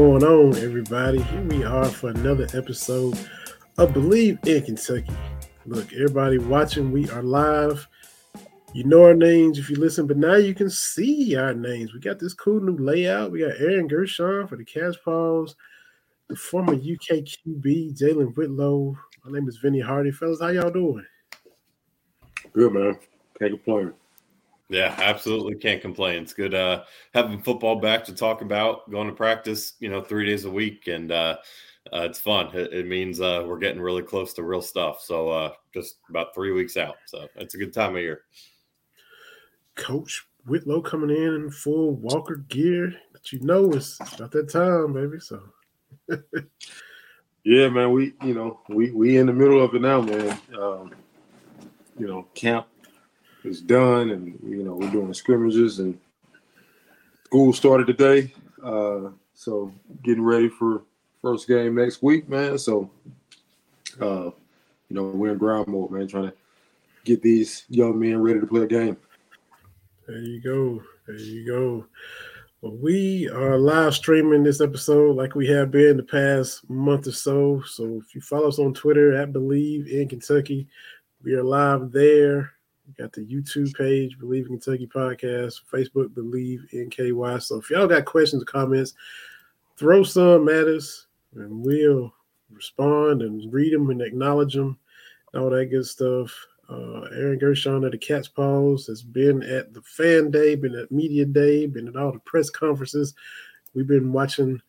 Going on, everybody? Here we are for another episode of Believe in Kentucky. Look, everybody watching, we are live. You know our names if you listen, but now you can see our names. We got this cool new layout. We got Aaron Gershon for the Cats' Pause, the former UK QB, Jalen Whitlow. My name is Vinny Hardy. Fellas, how y'all doing? Good, man. Can't complain. Yeah, absolutely can't complain. It's good uh, having football back to talk about, going to practice, you know, three days a week, and uh, uh, it's fun. It, it means uh, we're getting really close to real stuff. So uh, just about three weeks out. So it's a good time of year. Coach Whitlow coming in in full Walker gear, but you know it's about that time, baby. So Yeah, man. We, you know, we we in the middle of it now, man. Um, you know, camp is done, and you know we're doing the scrimmages, and school started today. Uh, so getting ready for first game next week, man. So, uh, you know, we're in ground mode, man, trying to get these young men ready to play a game. There you go. There you go. We are live streaming this episode like we have been the past month or so. So if you follow us on Twitter at Believe in Kentucky, we are live there. We got the YouTube page, Believe in Kentucky Podcast, Facebook, Believe in KY. So if y'all got questions comments, throw some at us and we'll respond and read them and acknowledge them, all that good stuff. Uh, Aaron Gershon of the Cats' Pause has been at the fan day, been at media day, been at all the press conferences. We've been watching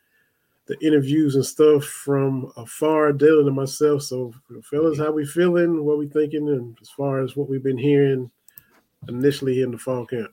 the interviews and stuff from afar, Dylan and myself. So, fellas, mm-hmm. how we feeling? What we thinking? And as far as what we've been hearing initially in the fall camp.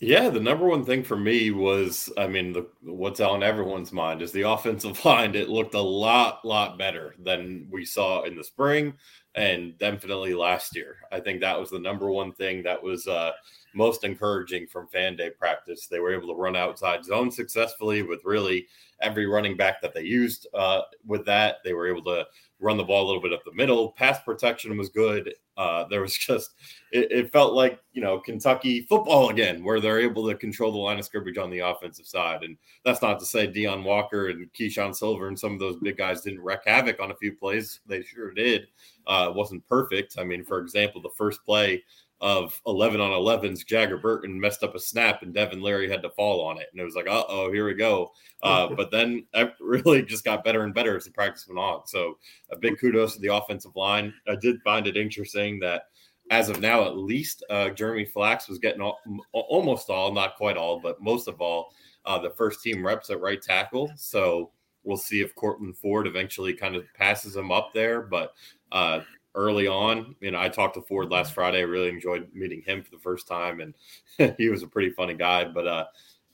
Yeah, the number one thing for me was, I mean, the, what's on everyone's mind is the offensive line. It looked a lot, lot better than we saw in the spring and definitely last year. I think that was the number one thing that was uh, most encouraging from fan day practice. They were able to run outside zone successfully with really every running back that they used uh, with that. They were able to run the ball a little bit up the middle. Pass protection was good. Uh, there was just, it, it, felt like, you know, Kentucky football again, where they're able to control the line of scrimmage on the offensive side. And that's not to say Deone Walker and Keeshawn Silver and some of those big guys didn't wreak havoc on a few plays. They sure did. Uh, it wasn't perfect. I mean, for example, the first play of 11 on 11s, Jager Burton messed up a snap and Devin Leary had to fall on it. And it was like, uh oh, here we go. Uh, but then it really just got better and better as the practice went on. So a big kudos to the offensive line. I did find it interesting that as of now, at least uh, Jeremy Flax was getting all, almost all, not quite all, but most of all, uh, the first team reps at right tackle. So we'll see if Courtland Ford eventually kind of passes him up there. But uh, early on. You know, I talked to Ford last Friday. I really enjoyed meeting him for the first time, and he was a pretty funny guy. But uh,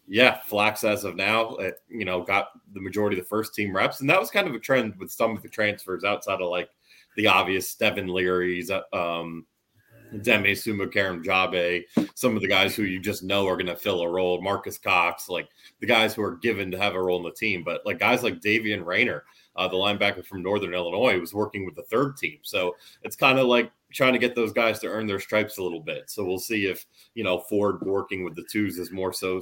yeah, Flax as of now, uh, you know, got the majority of the first team reps, and that was kind of a trend with some of the transfers outside of like the obvious Devin Leary's, uh, um, Deme Sumo Jabe, some of the guys who you just know are going to fill a role, Marques Cox, like the guys who are given to have a role in the team. But like guys like Davian Rayner, uh, the linebacker from Northern Illinois, was working with the third team. So it's kind of like trying to get those guys to earn their stripes a little bit. So we'll see if you know Ford working with the twos is more so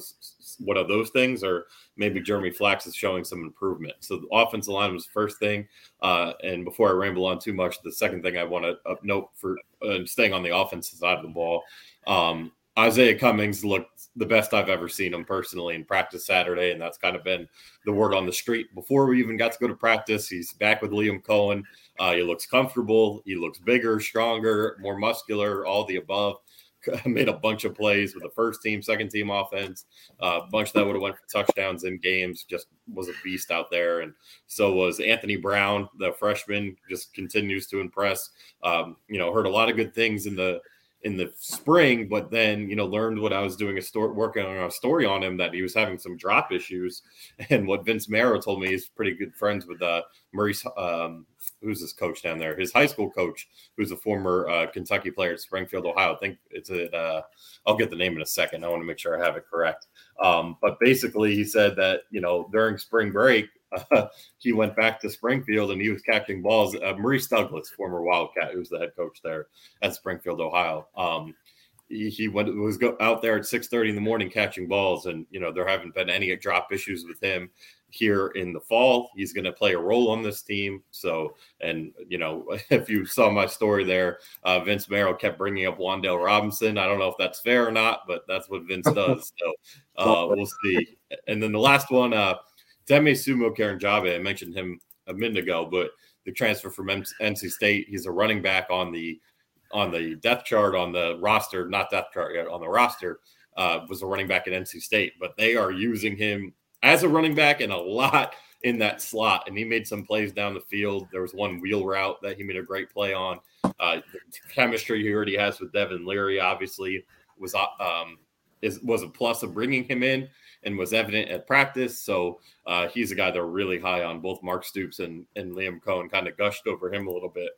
what are those things, or maybe Jeremy Flax is showing some improvement. So the offensive line was the first thing. Uh, and before I ramble on too much, the second thing I want to note for uh, staying on the offensive side of the ball. Um, Izayah Cummings looked the best I've ever seen him personally in practice Saturday, and that's kind of been the word on the street. Before we even got to go to practice, he's back with Liam Coen. Uh, he looks comfortable. He looks bigger, stronger, more muscular, all the above. Made a bunch of plays with the first team, second team offense, uh, a bunch that would have went for touchdowns in games. Just was a beast out there, and so was Anthony Brown, the freshman. Just continues to impress. Um, you know, heard a lot of good things in the in the spring, but then you know learned what I was doing a story working on a story on him that he was having some drop issues, and what Vince Marrow told me he's pretty good friends with uh, Maurice, um, who's his coach down there, his high school coach, who's a former uh, Kentucky player at Springfield, Ohio. I think it's at uh, I'll get the name in a second. I want to make sure I have it correct. Um, but basically, he said that you know during spring break uh, he went back to Springfield and he was catching balls. Uh, Maurice Douglas, former Wildcat, who was the head coach there at Springfield, Ohio. Um, he, he went was go, out there at six thirty in the morning catching balls, and you know there haven't been any drop issues with him here in the fall. He's going to play a role on this team. So, and you know, if you saw my story there, uh, Vince Marrow kept bringing up Wan'Dale Robinson. I don't know if that's fair or not, but that's what Vince does. So uh, we'll see. And then the last one, uh, Demie Sumo-Karngbaye, I mentioned him a minute ago, but the transfer from NC State, he's a running back on the on the depth chart on the roster, not depth chart yet on the roster, uh, was a running back at NC State, but they are using him as a running back and a lot in that slot. And he made some plays down the field. There was one wheel route that he made a great play on. Uh, chemistry he already has with Devin Leary, obviously, was uh, um, is was a plus of bringing him in and was evident at practice. So uh, he's a guy they're really high on. Both Mark Stoops and, and Liam Coen kind of gushed over him a little bit,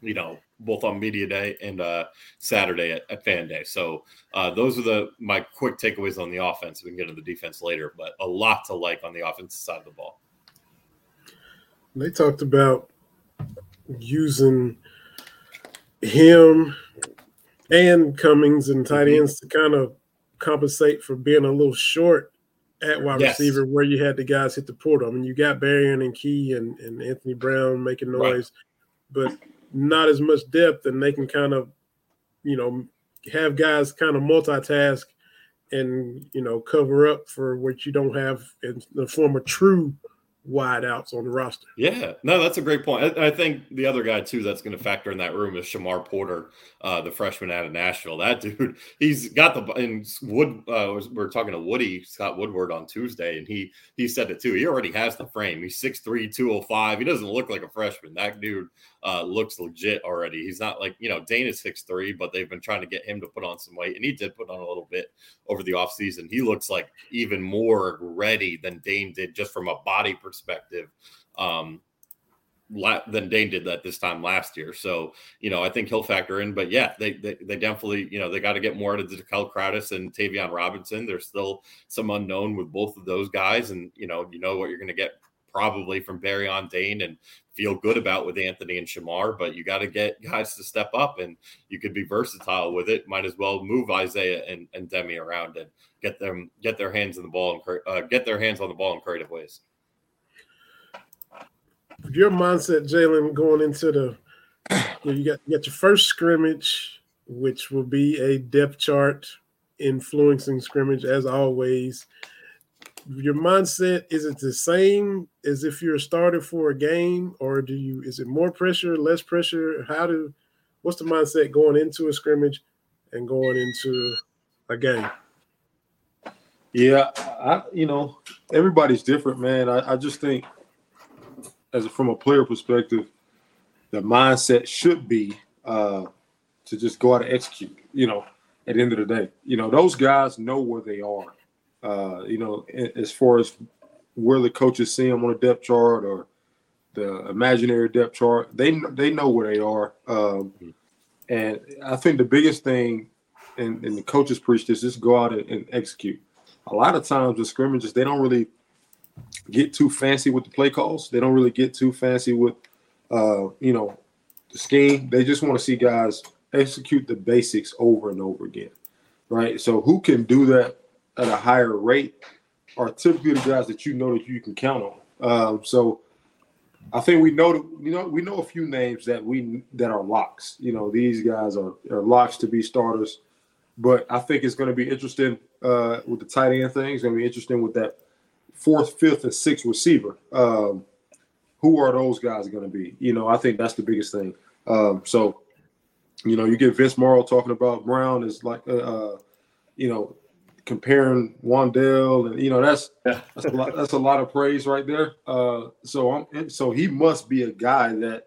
you know, both on media day and uh, Saturday at, at, fan day. So uh, those are the my quick takeaways on the offense. We can get into the defense later, but a lot to like on the offensive side of the ball. They talked about using him and Cummings and tight mm-hmm. ends to kind of compensate for being a little short at wide yes. receiver where you had the guys hit the portal. I mean, you got Barion and Key and, and Anthony Brown making noise, right. but not as much depth, and they can kind of, you know, have guys kind of multitask and you know cover up for what you don't have in the form of true wideouts on the roster. Yeah, no, that's a great point. I, I think the other guy too that's going to factor in that room is Shamar Porter, uh, the freshman out of Nashville. That dude, he's got the and Wood. Uh, we are talking to Woody Scott Woodward on Tuesday, and he he said it too. He already has the frame. He's 6'3", 205. He doesn't look like a freshman. That dude uh, looks legit already. He's not like you know Dane is six three, but they've been trying to get him to put on some weight, and he did put on a little bit over the offseason. He looks like even more ready than Dane did just from a body perspective. Um, than Dane did that this time last year. So, you know, I think he'll factor in. But yeah, they they, they definitely, you know, they got to get more out of Cal Crowdus and Tayvion Robinson. There's still some unknown with both of those guys. And, you know, you know what you're going to get probably from Barion Dane and feel good about with Anthony and Shamar, but you got to get guys to step up and you could be versatile with it. Might as well move Izayah and, and Demie around and get them get their hands in the ball and uh, get their hands on the ball in creative ways. Your mindset, Jalen, going into the you, know, you got you got your first scrimmage, which will be a depth chart influencing scrimmage as always your mindset is it the same as if you're a starter for a game or do you is it more pressure less pressure? How do what's the mindset going into a scrimmage and going into a game? Yeah i you know everybody's different man. I, I just think as from a player perspective the mindset should be uh to just go out and execute you know at the end of the day. You know those guys know where they are uh, you know, as far as where the coaches see them on a depth chart or the imaginary depth chart, they they know where they are. Um, and I think the biggest thing, and, and the coaches preach this, is go out and, and, execute. A lot of times with scrimmages, they don't really get too fancy with the play calls. They don't really get too fancy with, uh, you know, the scheme. They just want to see guys execute the basics over and over again, right? So who can do that at a higher rate are typically the guys that you know that you can count on. Um, so I think we know you know we know a few names that we that are locks. You know these guys are, are locks to be starters, but I think it's going to be interesting uh, with the tight end thing. It's going to be interesting with that fourth, fifth, and sixth receiver. Um, who are those guys going to be? You know, I think that's the biggest thing. Um, so, you know, you get Vince Marrow talking about Brown is like, uh, uh you know, comparing Wan'Dale, and you know that's yeah. that's a lot. That's a lot of praise right there. Uh, so I'm so he must be a guy that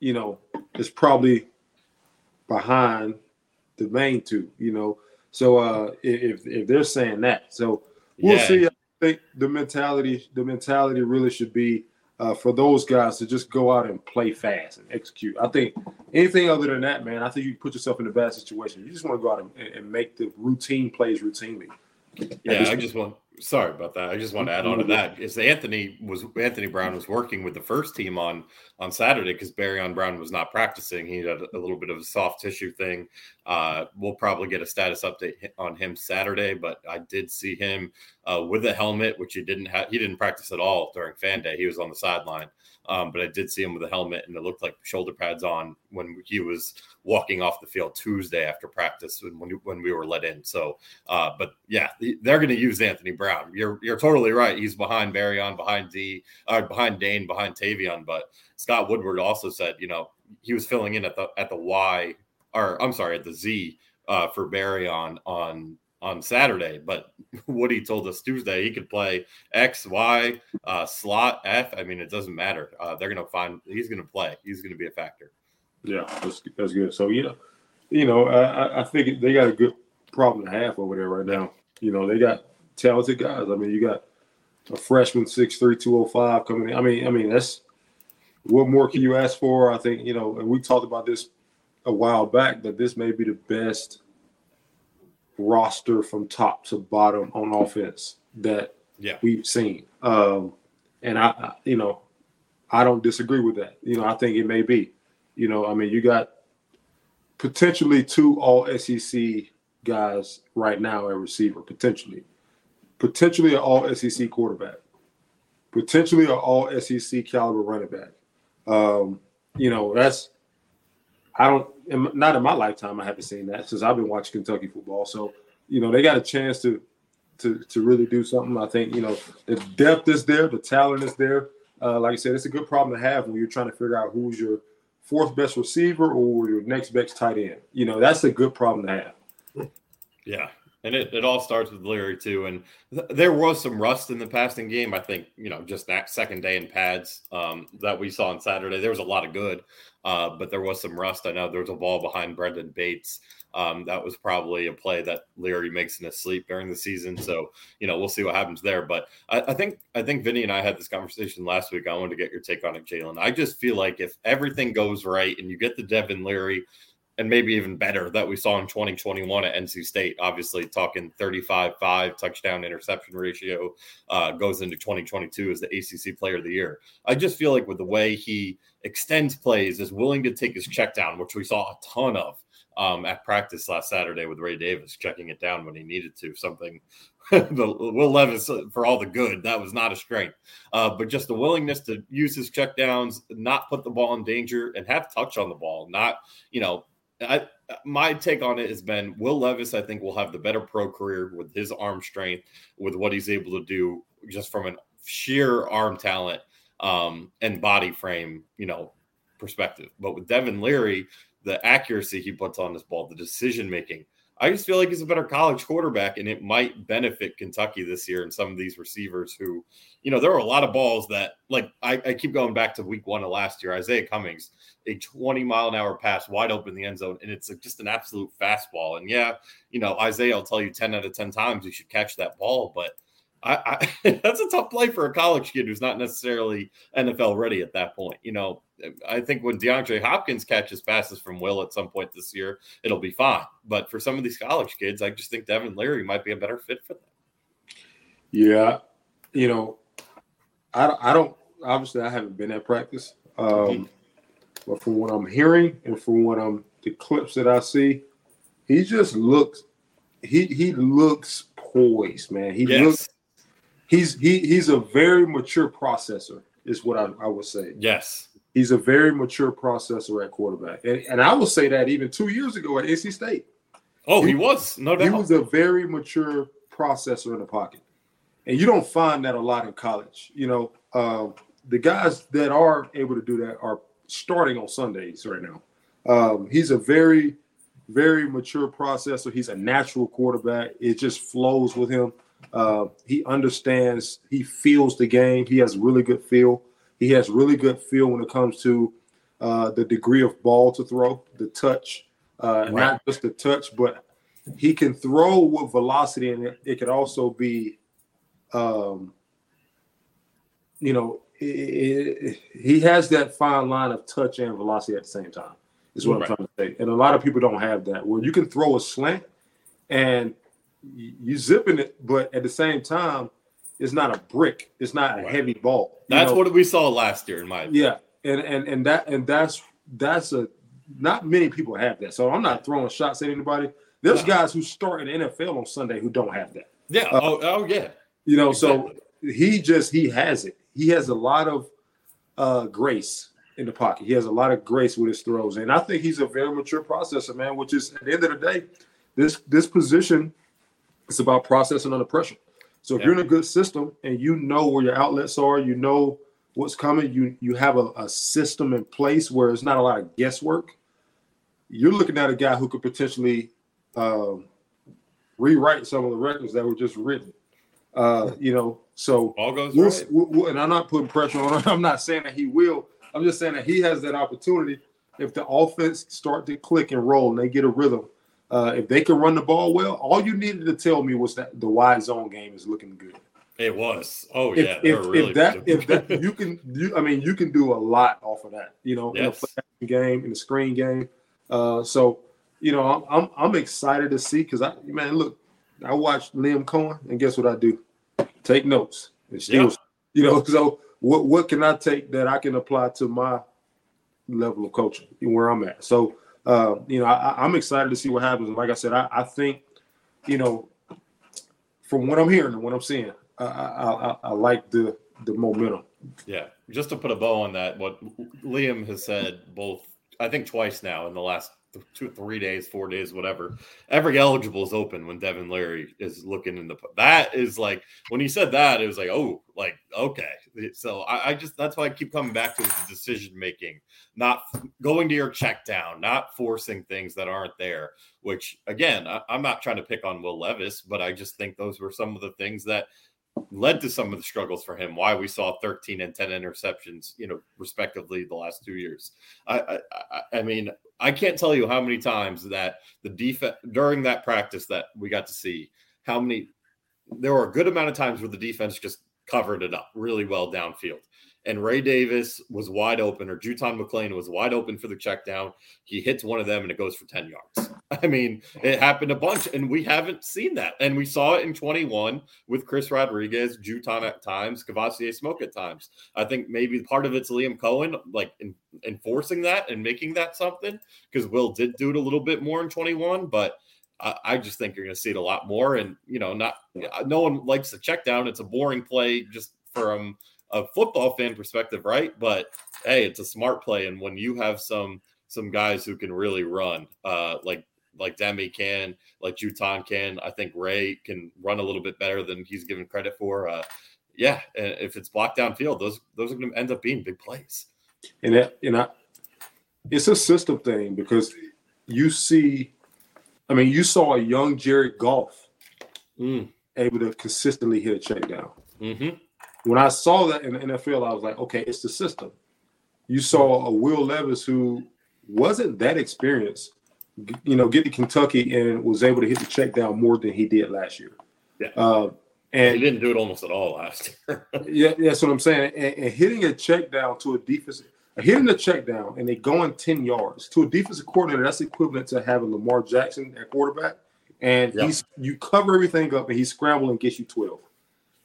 you know is probably behind the main two. You know, so uh, if if they're saying that, so we'll yeah. see. I think the mentality the mentality really should be uh, for those guys to just go out and play fast and execute. I think anything other than that, man, I think you put yourself in a bad situation. You just want to go out and, and make the routine plays routinely. Yeah, I just want sorry about that. I just want to add on to that. Is Anthony was Anthony Brown was working with the first team on on Saturday because Barion Brown was not practicing. He had a little bit of a soft tissue thing. Uh, we'll probably get a status update on him Saturday, but I did see him uh, with a helmet, which he didn't have. He didn't practice at all during fan day. He was on the sideline. Um, but I did see him with a helmet, and it looked like shoulder pads on when he was walking off the field Tuesday after practice when when we were let in. So, uh, but yeah, they're going to use Anthony Brown. You're you're totally right. He's behind Barion, behind D, uh, behind Dane, behind Tayvion. But Scott Woodward also said, you know, he was filling in at the at the Y, or I'm sorry, at the Z uh, for Barion on on Saturday, but Woody told us Tuesday he could play X, Y, uh, slot, F. I mean, it doesn't matter. Uh, they're going to find he's going to play. He's going to be a factor. Yeah, that's, that's good. So you know, you know, I, I think they got a good problem to have over there right now. You know, they got talented guys. I mean, you got a freshman six three two oh five coming in. I mean, I mean that's what more can you ask for? I think you know, and we talked about this a while back that this may be the best roster from top to bottom on offense that yeah. we've seen. Um, and I, I, you know, I don't disagree with that. You know, I think it may be. You know, I mean, you got potentially two all SEC guys right now at receiver, potentially. Potentially an all SEC quarterback. Potentially an all SEC caliber running back. Um, you know, that's I don't in, not in my lifetime I haven't seen that since I've been watching Kentucky football. So, you know, they got a chance to to to really do something. I think, you know, the depth is there, the talent is there. Uh, like I said, it's a good problem to have when you're trying to figure out who's your fourth best receiver or your next best tight end. You know, that's a good problem to have. Yeah. And it, it all starts with Leary too. And th- there was some rust in the passing game. I think, you know, just that second day in pads um, that we saw on Saturday, there was a lot of good, uh, but there was some rust. I know there was a ball behind Brenden Bates. Um, that was probably a play that Leary makes in his sleep during the season. So, you know, we'll see what happens there. But I, I think I think Vinny and I had this conversation last week. I wanted to get your take on it, Jalen. I just feel like if everything goes right and you get the Devin Leary and maybe even better that we saw in 2021 at NC State. Obviously, talking 35 5 touchdown interception ratio uh, goes into 2022 as the ACC player of the year. I just feel like with the way he extends plays, is willing to take his check down, which we saw a ton of um, at practice last Saturday with Ray Davis checking it down when he needed to. Something the Will Levis uh, for all the good that was not a strength, uh, but just the willingness to use his check downs, not put the ball in danger, and have touch on the ball. Not you know I my take on it has been Will Levis. I think will have the better pro career with his arm strength, with what he's able to do just from a sheer arm talent um, and body frame, you know, perspective. But with Devin Leary, the accuracy he puts on this ball, the decision making, I just feel like he's a better college quarterback, and it might benefit Kentucky this year and some of these receivers who, you know, there were a lot of balls that, like, I, I keep going back to week one of last year. Izayah Cummings, a 20 mile an hour pass wide open in the end zone, and it's just an absolute fastball. And yeah, you know, Izayah will tell you 10 out of 10 times you should catch that ball, but I, I, that's a tough play for a college kid who's not necessarily NFL ready at that point. You know, I think when DeAndre Hopkins catches passes from Will at some point this year, it'll be fine. But for some of these college kids, I just think Devin Leary might be a better fit for them. Yeah, you know, I, I don't obviously I haven't been at practice, um, mm-hmm. but from what I'm hearing and from what I'm the clips that I see, he just looks he he looks poised, man. He yes. looks he's he he's a very mature processor, is what I, I would say. Yes. He's a very mature processor at quarterback. And, and I will say that even two years ago at NC State. Oh, he, he was, no doubt. He was a very mature processor in the pocket. And you don't find that a lot in college. You know, uh, the guys that are able to do that are starting on Sundays right now. Um, he's a very, very mature processor. He's a natural quarterback. It just flows with him. Uh, he understands, he feels the game. He has really good feel. He has really good feel when it comes to uh, the degree of ball to throw, the touch, uh, right. not just the touch, but he can throw with velocity, and it, it could also be, um, you know, it, it, he has that fine line of touch and velocity at the same time. Is what right. I'm trying to say, and a lot of people don't have that. Where you can throw a slant and you zipping it, but at the same time, it's not a brick. It's not a heavy ball. That's know? what we saw last year, in my opinion. yeah, and and and that and that's that's a not many people have that. So I'm not throwing shots at anybody. There's no. guys who start in the NFL on Sunday who don't have that. Yeah. Uh, oh, oh yeah. You know, exactly. so he just he has it. He has a lot of uh grace in the pocket. He has a lot of grace with his throws, and I think he's a very mature processor, man. Which is at the end of the day, this this position is about processing under pressure. So if yeah. you're in a good system and you know where your outlets are, you know what's coming, you you have a, a system in place where it's not a lot of guesswork. You're looking at a guy who could potentially um, rewrite some of the records that were just written. Uh, you know, so all goes we'll, right. we'll, and I'm not putting pressure on him. I'm not saying that he will. I'm just saying that he has that opportunity if the offense start to click and roll and they get a rhythm uh, if they can run the ball well, all you needed to tell me was that the wide zone game is looking good. It was. Oh if, yeah. If, really if that if that you can you I mean you can do a lot off of that. You know, yes. in a game, in the screen game. Uh, so you know I'm I'm, I'm excited to see because I man look I watched Liam Coen and guess what I do? Take notes and still yep. you know so what what can I take that I can apply to my level of coaching where I'm at. So uh, you know, I, am excited to see what happens. And like I said, I, I, think, you know, from what I'm hearing and what I'm seeing, I, I, I like the the momentum. Yeah, just to put a bow on that, what Liam has said both, I think twice now in the last two, three days, four days, whatever. Every eligible is open when Devin Leary is looking in the. That is like when he said that, it was like, oh, like okay. So I, I just that's why I keep coming back to the decision making, not going to your check down, not forcing things that aren't there. Which again, I, I'm not trying to pick on Will Levis, but I just think those were some of the things that led to some of the struggles for him. Why we saw 13 and 10 interceptions, you know, respectively, the last two years. I, I, I mean, I can't tell you how many times that the defense during that practice that we got to see how many. There were a good amount of times where the defense just covered it up really well downfield and Ray Davis was wide open, or JuTahn McClain was wide open for the check down. He hits one of them and it goes for 10 yards. I mean, it happened a bunch, and we haven't seen that. And we saw it in 21 with Chris Rodriguez, JuTahn at times, Kavosiey Smoke at times. I think maybe part of it's Liam Coen, like in, enforcing that and making that something, because Will did do it a little bit more in 21, but I just think you're going to see it a lot more. And, you know, not no one likes the check down. It's a boring play just from a football fan perspective, right? But hey, it's a smart play, and when you have some some guys who can really run, uh, like like Demie can, like JuTahn can, I think Ray can run a little bit better than he's given credit for. Uh, yeah, and if it's blocked downfield, those those are going to end up being big plays. And that, you know, it's a system thing because you see, I mean, you saw a young Jared Goff mm. able to consistently hit a check down. Mm-hmm. When I saw that in the NFL, I was like, okay, it's the system. You saw a Will Levis who wasn't that experienced, you know, get to Kentucky and was able to hit the check down more than he did last year. Yeah. Uh, and he didn't do it almost at all last year. yeah, that's what I'm saying. And, and, hitting a check down to a defensive, hitting a check down and they going 10 yards to a defensive coordinator, that's equivalent to having Lamar Jackson at quarterback. And yeah. he's you cover everything up and he scrambles and gets you 12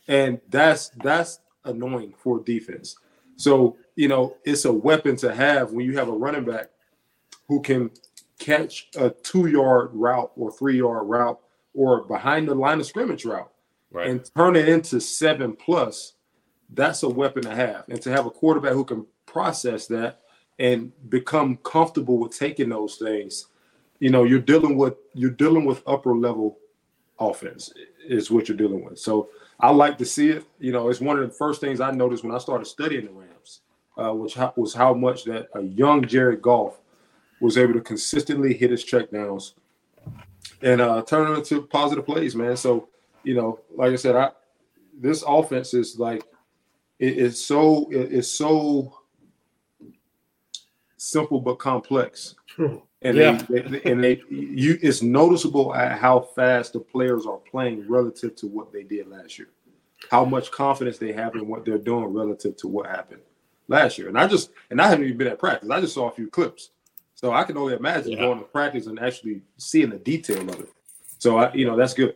and that's that's annoying for defense. So you know it's a weapon to have when you have a running back who can catch a two yard route or three yard route or behind the line of scrimmage route right. and turn it into seven plus. That's a weapon to have, and to have a quarterback who can process that and become comfortable with taking those things. You know, you're dealing with you're dealing with upper level offense is what you're dealing with. So I like to see it. You know, it's one of the first things I noticed when I started studying the Rams, uh, which was how much that a young Jared Goff was able to consistently hit his checkdowns and uh, turn it into positive plays, man. So, you know, like I said, I this offense is like it is so it is so simple but complex. And yeah. they, they, and they you it's noticeable at how fast the players are playing relative to what they did last year. How much confidence they have in what they're doing relative to what happened last year. And I just and I haven't even been at practice. I just saw a few clips. So I can only imagine yeah. going to practice and actually seeing the detail of it. So I you know that's good.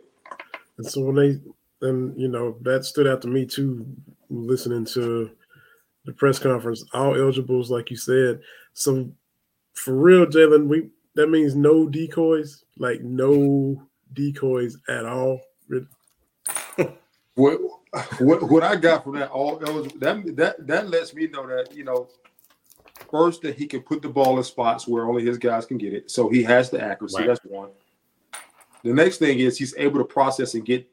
And so when they and you know that stood out to me too listening to the press conference, all eligibles, like you said. So for real, Jalen, we that means no decoys, like no decoys at all. what, what what I got from that all eligible that that that lets me know that you know first that he can put the ball in spots where only his guys can get it, so he has the accuracy. Right. That's one. The next thing is he's able to process and get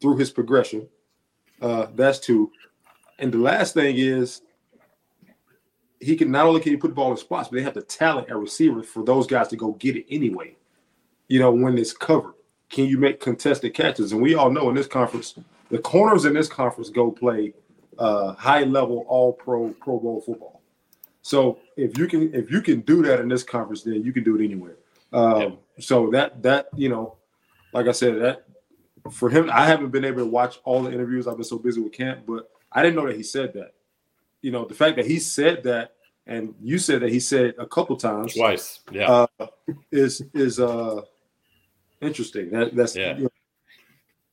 through his progression. Uh, that's two. And the last thing is he can not only can he put the ball in spots, but they have the talent at receiver for those guys to go get it anyway. You know, when it's covered. Can you make contested catches? And we all know in this conference, the corners in this conference go play uh, high level all pro pro bowl football. So if you can if you can do that in this conference, then you can do it anywhere. Um, yeah. So that that you know, like I said, that for him, I haven't been able to watch all the interviews. I've been so busy with camp, but I didn't know that he said that. You know, the fact that he said that, and you said that he said a couple times, twice, yeah, uh, is is uh interesting. That that's yeah, you know,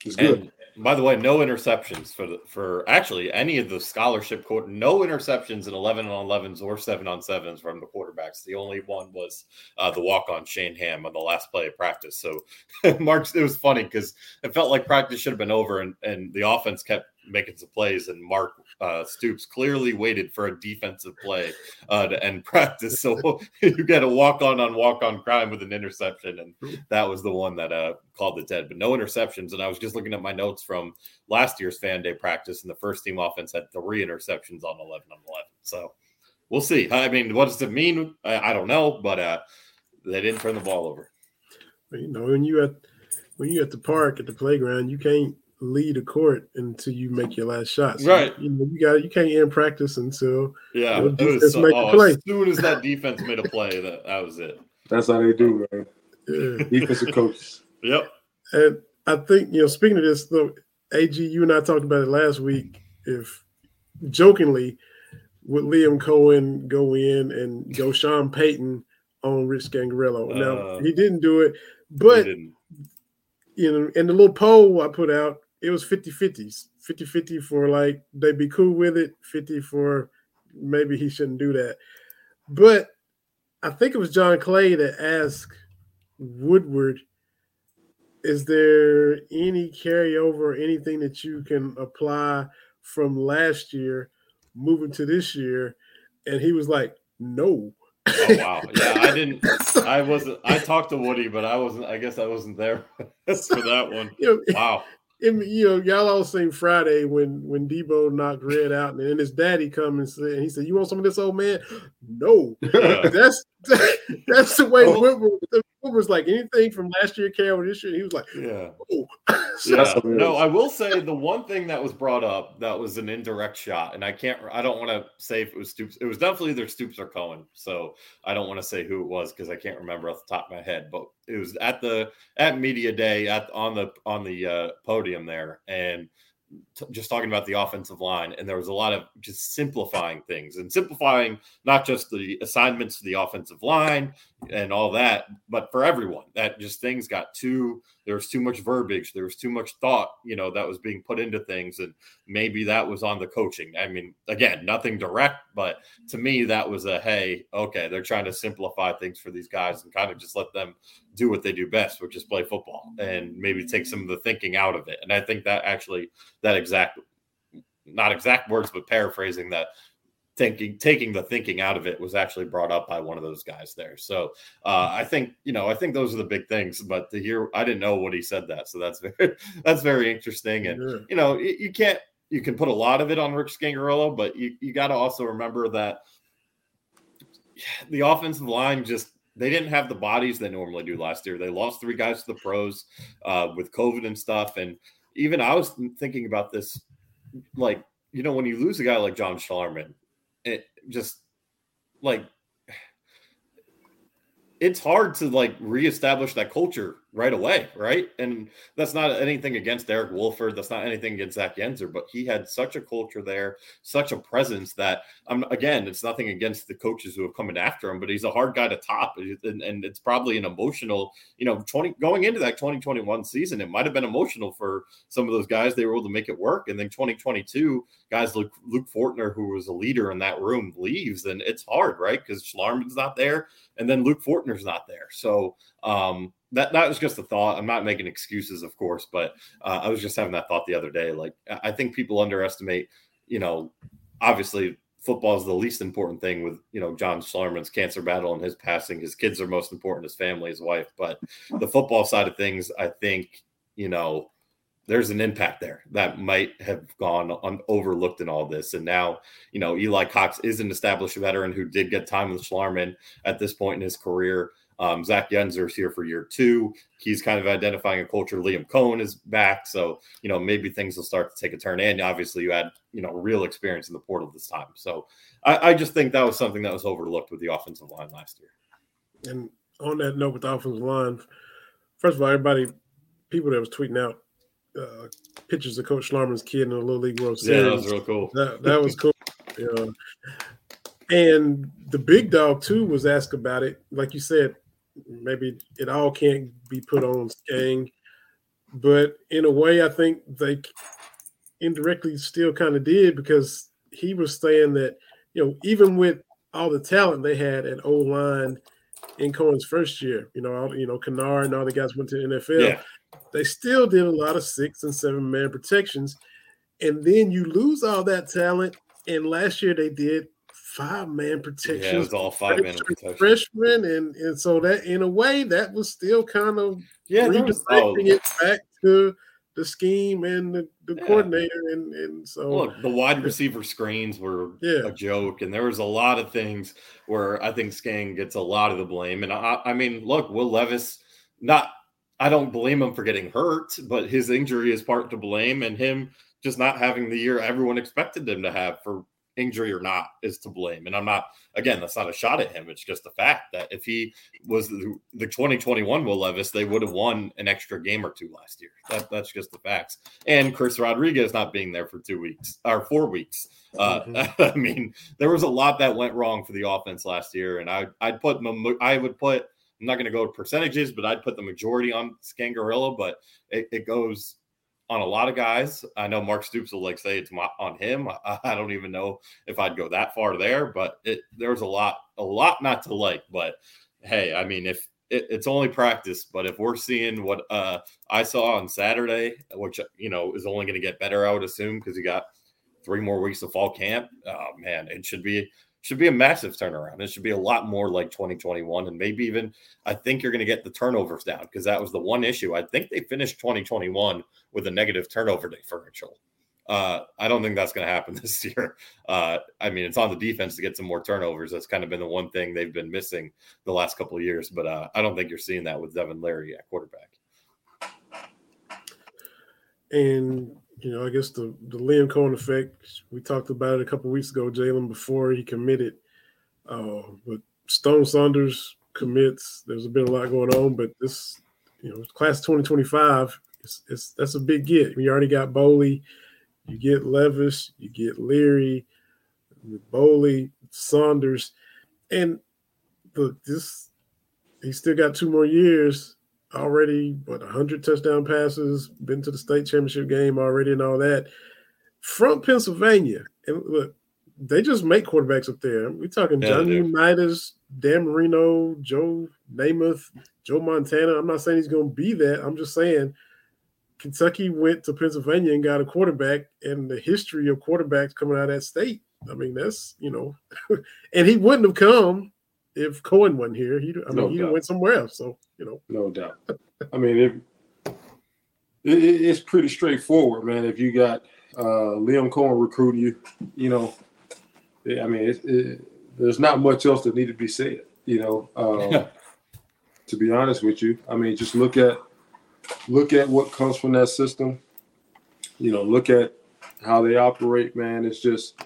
it's good. And by the way, no interceptions for the for actually any of the scholarship court. No interceptions in eleven on elevens or seven on sevens from the quarterbacks. The only one was uh, the walk on Shane Ham on the last play of practice. So, Mark, it was funny because it felt like practice should have been over, and and the offense kept making some plays, and Mark uh, Stoops clearly waited for a defensive play uh, to end practice. So you get a walk on on walk on crime with an interception, and that was the one that uh, called it dead. But no interceptions. And I was just looking at my notes from last year's fan day practice, and the first team offense had three interceptions on eleven on eleven. So we'll see. I mean, what does it mean? I, I don't know, but uh, they didn't turn the ball over. You know, when you at when you at the park at the playground, you can't lead a court until you make your last shot. So, right. You know, you got you can't end practice until yeah. You know, so, oh, as soon as that defense made a play, that that was it. That's how they do, man. Yeah. Defensive coaches. Yep. And I think you know, speaking of this, though, Ag, you and I talked about it last week. If jokingly, would Liam Coen go in and go Sean Payton on Rich Scangarello? Uh, now he didn't do it, but you know, in the little poll I put out, it was 50 50s 50 50 for like they'd be cool with it 50 for maybe he shouldn't do that. But i think it was john clay that asked woodward is there any carryover anything that you can apply from last year moving to this year? And he was like no. Oh wow. Yeah i didn't i wasn't i talked to woody but i wasn't i guess i wasn't there for that one. You you know, y'all all seen Friday when when Debo knocked Red out, and then his daddy come and said, and he said, "You want some of this, old man?" No, that's that's the way oh. Woodward, was like anything from last year carry this year. He was like, "Yeah, oh. yeah." No, I will say the one thing that was brought up that was an indirect shot, and I can't, I don't want to say if it was Stoops. It was definitely either Stoops or Coen. So I don't want to say who it was because I can't remember off the top of my head. But it was at the at media day at on the on the uh, podium there, and just talking about the offensive line, and there was a lot of just simplifying things and simplifying not just the assignments to the offensive line and all that, but for everyone. That just things got too there was too much verbiage, there was too much thought, you know, that was being put into things, and maybe that was on the coaching. I mean, again, nothing direct, but to me, that was a hey, okay, they're trying to simplify things for these guys and kind of just let them do what they do best, which is play football, and maybe take some of the thinking out of it. And I think that actually that exact not exact words, but paraphrasing that thinking taking the thinking out of it was actually brought up by one of those guys there. So uh, i think you know i think those are the big things but to hear i didn't know what he said that so that's very that's very interesting. And yeah. you know you, you, can't you can put a lot of it on rich scangarello but you, you got to also remember that the offensive line just they didn't have the bodies they normally do last year. They lost three guys to the pros uh, with covid and stuff and even i was thinking about this like you know when you lose a guy like john Schlarman, it just like it's hard to like reestablish that culture right away, right? And that's not anything against Eric Wolford. That's not anything against Zach Yenser, but he had such a culture there, such a presence that I'm um, again, it's nothing against the coaches who have come in after him, but he's a hard guy to top. And, and it's probably an emotional, you know, 20 going into that 2021 season, it might have been emotional for some of those guys. They were able to make it work. And then 2022, guys like Luke Fortner, who was a leader in that room, leaves, and it's hard, right? Because Schlarman's not there, and then Luke Fortner's not there. So um that that was just a thought. I'm not making excuses, of course, but uh, I was just having that thought the other day. Like I think people underestimate, you know, obviously football is the least important thing with you know John Schlarman's cancer battle and his passing. His kids are most important, his family, his wife. But the football side of things, I think, you know, there's an impact there that might have gone on overlooked in all this. And now, you know, Eli Cox is an established veteran who did get time with Schlarman at this point in his career. Um, Zach is here for year two. He's kind of identifying a culture. Liam Coen is back. So, you know, maybe things will start to take a turn. And obviously, you had, you know, real experience in the portal this time. So I, I just think that was something that was overlooked with the offensive line last year. And on that note, with the offensive line, first of all, everybody, people that was tweeting out uh, pictures of Coach Schlarman's kid in the Little League World Series. Yeah, that was real cool. That, that was cool. yeah. And the big dog too was asked about it. Like you said, maybe it all can't be put on Skang, but in a way, I think they indirectly still kind of did because he was saying that you know even with all the talent they had at O line in Coen's first year, you know, all, you know, Kinnard and all the guys went to the NFL. Yeah. They still did a lot of six and seven man protections, and then you lose all that talent. And last year they did five man protection. Yeah, it was all five man protection. Freshman, and and so that in a way that was still kind of yeah, oh, redirecting it back to the scheme and the, the yeah. coordinator, and and so look, the wide receiver screens were yeah. a joke, and there was a lot of things where I think Skang gets a lot of the blame, and I, I mean, look, Will Levis, not. I don't blame him for getting hurt, but his injury is part to blame, and him just not having the year everyone expected him to have for injury or not is to blame. And I'm not, again, that's not a shot at him. It's just the fact that if he was the, the 2021 Will Levis, they would have won an extra game or two last year. That, that's just the facts. And Chris Rodriguez not being there for two weeks or four weeks. Uh, mm-hmm. I mean, there was a lot that went wrong for the offense last year. And I, I'd put, I would put, I'm not going to go to percentages, but I'd put the majority on Scangarello, but it, it goes on a lot of guys. I know Mark Stoops will like say it's on him. I, I, don't even know if I'd go that far there, but it there's a lot, a lot not to like. But hey, I mean, if it, it's only practice, but if we're seeing what uh, I saw on Saturday, which you know is only going to get better, I would assume because you got three more weeks of fall camp. Oh man, it should be should be a massive turnaround. It should be a lot more like 2021, and maybe even I think you're going to get the turnovers down because that was the one issue. I think they finished 2021 with a negative turnover differential. Uh, I don't think that's going to happen this year. Uh, I mean, it's on the defense to get some more turnovers. That's kind of been the one thing they've been missing the last couple of years. But uh, I don't think you're seeing that with Devin Leary at quarterback. And you know, I guess the the Liam Coen effect. We talked about it a couple weeks ago, Jalen, before he committed. Uh, but Stone Saunders commits. There's been a lot going on, but this, you know, class 2025, it's, it's that's a big get. We already got Boley. you get Levis, you get Leary, Boley, Saunders, and look, this he still got two more years already, what, 100 touchdown passes, been to the state championship game already and all that. From Pennsylvania. And look, they just make quarterbacks up there. We're talking yeah, Johnny Unitas, Dan Marino, Joe Namath, Joe Montana. I'm not saying he's going to be that. I'm just saying Kentucky went to Pennsylvania and got a quarterback, and the history of quarterbacks coming out of that state. I mean, that's, you know, and he wouldn't have come if Coen wasn't here, he I mean no he went somewhere else. So you know, no doubt. I mean, if it, it's pretty straightforward, man. If you got uh, Liam Coen recruit you, you know, I mean, it, it, there's not much else that need to be said. You know, um, to be honest with you, I mean, just look at look at what comes from that system. You know, look at how they operate, man. It's just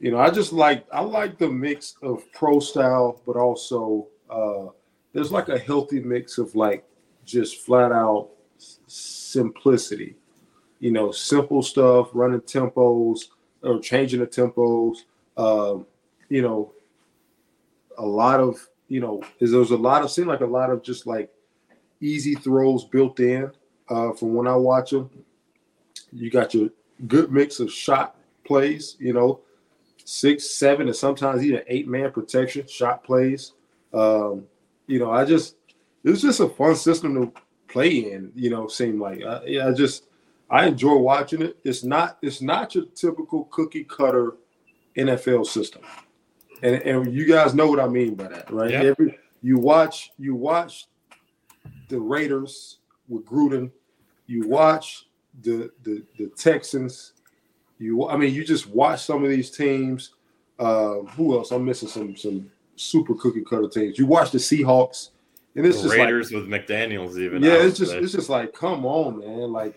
you know, I just like I like the mix of pro style, but also uh, there's like a healthy mix of like just flat out simplicity. You know, simple stuff, running tempos or changing the tempos. Um, you know, a lot of you know, is there's a lot of seem like a lot of just like easy throws built in uh, from when I watch them. You got your good mix of shot plays, you know, six, seven, and sometimes even eight man protection shot plays. Um, you know, I just it was just a fun system to play in. You know, seemed like I, I just I enjoy watching it. It's not it's not your typical cookie cutter NFL system, and and you guys know what I mean by that, right? Yeah. Every you watch you watch the Raiders with Gruden, you watch the the the Texans. You, I mean, you just watch some of these teams. Uh, who else? I'm missing some some super cookie cutter teams. You watch the Seahawks, and it's The just like Raiders with McDaniels even. yeah, it's just it's just like, come on, man. Like,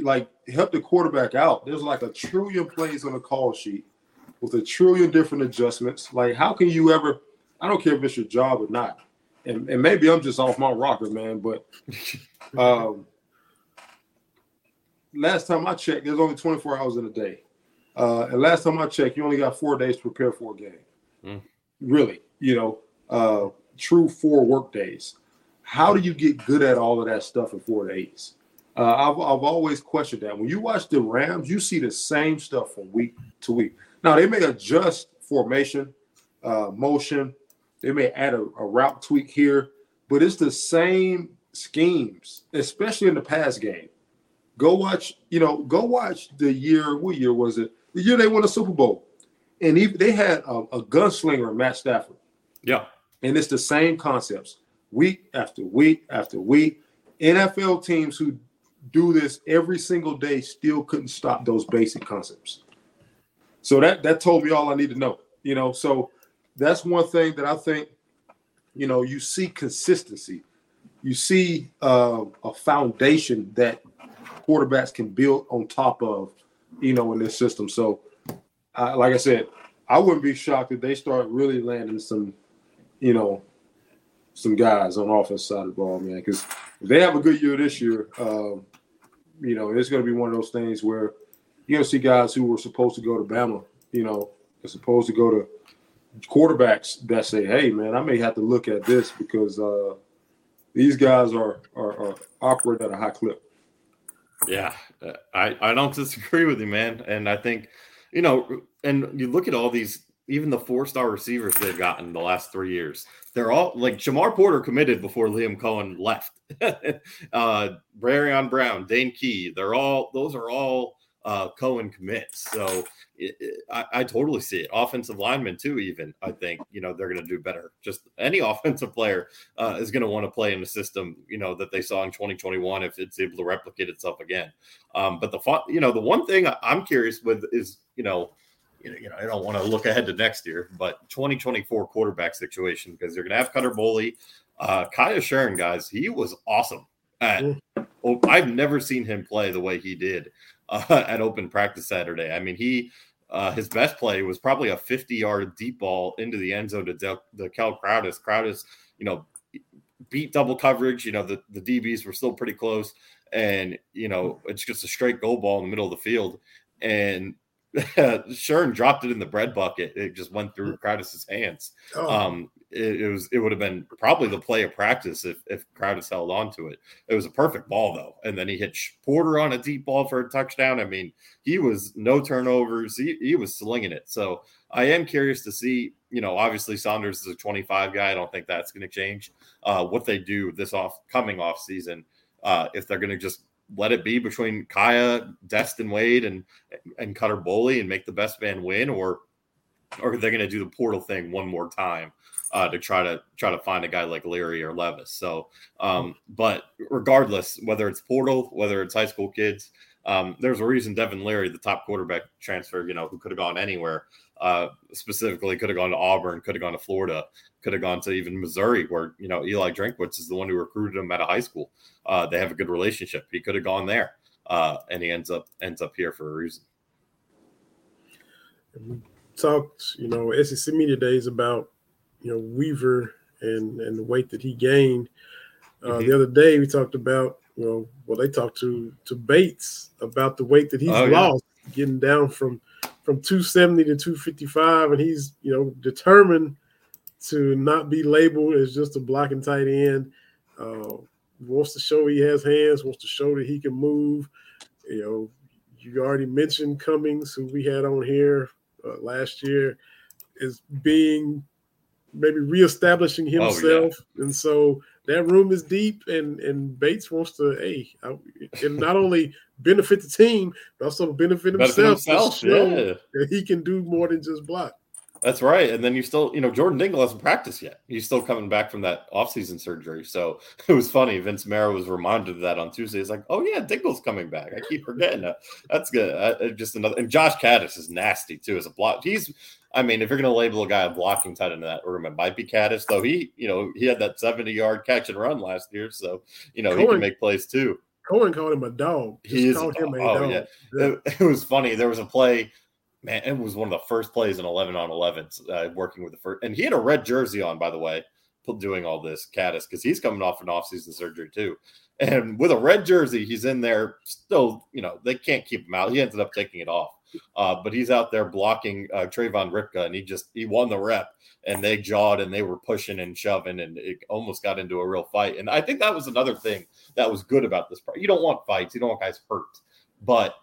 like help the quarterback out. There's like a trillion plays on the call sheet with a trillion different adjustments. Like, how can you ever? I don't care if it's your job or not. And, and maybe I'm just off my rocker, man. But um, last time I checked, there's only 24 hours in a day. Uh, and last time I checked, you only got four days to prepare for a game. Mm. Really, you know, uh, true four work days. How do you get good at all of that stuff in four days? Uh, I've, I've always questioned that. When you watch the Rams, you see the same stuff from week to week. Now, they may adjust formation, uh, motion, they may add a, a route tweak here, but it's the same schemes, especially in the pass game. Go watch, you know, go watch the year. What year was it? The year they won the Super Bowl, and even, they had a, a gunslinger, Matt Stafford, yeah. and it's the same concepts week after week after week. NFL teams who do this every single day still couldn't stop those basic concepts. So that that told me all I need to know. You know, so that's one thing that I think, you know, you see consistency. You see uh, a foundation that quarterbacks can build on top of, you know, in this system. So, uh, like I said, I wouldn't be shocked if they start really landing some, you know, some guys on offense side of the ball, man. Because if they have a good year this year, um, you know, it's going to be one of those things where you're going to see guys who were supposed to go to Bama, you know, are supposed to go to quarterbacks that say, "Hey, man, I may have to look at this because uh, these guys are, are are operating at a high clip." Yeah, uh, I I don't disagree with you, man. And I think, you know, and you look at all these, even the four star receivers they've gotten the last three years. They're all like Jamar Porter committed before Liam Coen left. uh, Barion Brown, Dane Key. They're all those are all uh, Coen commits. So it, it- I, I totally see it. Offensive linemen too. Even I think you know they're going to do better. Just any offensive player uh, is going to want to play in the system, you know, that they saw in 2021 if it's able to replicate itself again. Um, but the fun, you know, the one thing I- I'm curious with is, you know, you know, you know, I don't want to look ahead to next year, but 2024 quarterback situation because they're going to have Cutter Boley, uh, Kaiya Sheron, guys. He was awesome at. Oh, I've never seen him play the way he did uh, at open practice Saturday. I mean, he uh, his best play was probably a 50 yard deep ball into the end zone to Del, the Cal Crowdus. Crowdus, you know, beat double coverage. You know, the, the DBs were still pretty close. And, you know, it's just a straight goal ball in the middle of the field. And Sherm dropped it in the bread bucket. It just went through Crowdus's hands. Oh, Um, it, it was it would have been probably the play of practice if if Crowdus held on to it. It was a perfect ball though, and then he hit Porter on a deep ball for a touchdown. I mean, he was no turnovers. He he was slinging it. So I am curious to see. You know, obviously Saunders is a 25 guy. I don't think that's going to change. Uh, what they do this off coming off season, uh, if they're going to just let it be between Kaiya, Destin Wade, and and Cutter Boley and make the best man win, or or they're going to do the portal thing one more time uh, to try to try to find a guy like Leary or Levis. So, um, but regardless, whether it's portal, whether it's high school kids, um, there's a reason Devin Leary, the top quarterback transfer, you know, who could have gone anywhere, uh, specifically could have gone to Auburn, could have gone to Florida, could have gone to even Missouri, where you know Eli Drinkwitz is the one who recruited him out of high school. Uh, they have a good relationship. He could have gone there, uh, and he ends up ends up here for a reason. we talked, you know, SEC media days about, you know, Weaver and and the weight that he gained. Uh, Mhm. The other day we talked about well, well they talked to to Bates about the weight that he's Oh, yeah. lost, getting down from from 270 to 255, and he's you know determined to not be labeled as just a blocking tight end. Uh, wants to show he has hands, wants to show that he can move. You know, you already mentioned Cummings, who we had on here uh, last year, is being maybe reestablishing Oh, yeah. himself, and so that room is deep. And and Bates wants to, hey, I, and not only benefit the team, but also benefit himself, himself, yeah. that he can do more than just block. That's right. And then you still, you know, Jordan Dingle hasn't practiced yet. He's still coming back from that offseason surgery. So it was funny. Vince Marrow was reminded of that on Tuesday. He's like, oh, yeah, Dingle's coming back. I keep forgetting that. That's good. Uh, just another. And Josh Kattus is nasty, too, as a block. He's, I mean, if you're going to label a guy a blocking tight end in that room, it might be Kattus, though he, you know, he had that 70 yard catch and run last year. So, you know, he can make plays too. Coen called him a dog. Just He is called him a dog. Oh, dog. yeah. It, it was funny. There was a play, man. It was one of the first plays in 11 on 11s, uh, working with the first, and he had a red jersey on, by the way, doing all this, Kattus, because he's coming off an offseason surgery too. And with a red jersey, he's in there still, you know, they can't keep him out. He ended up taking it off. Uh, but he's out there blocking uh, Trayvon Ripka, and he just he won the rep, and they jawed and they were pushing and shoving, and it almost got into a real fight. And I think that was another thing that was good about this. part. You don't want fights, you don't want guys hurt, but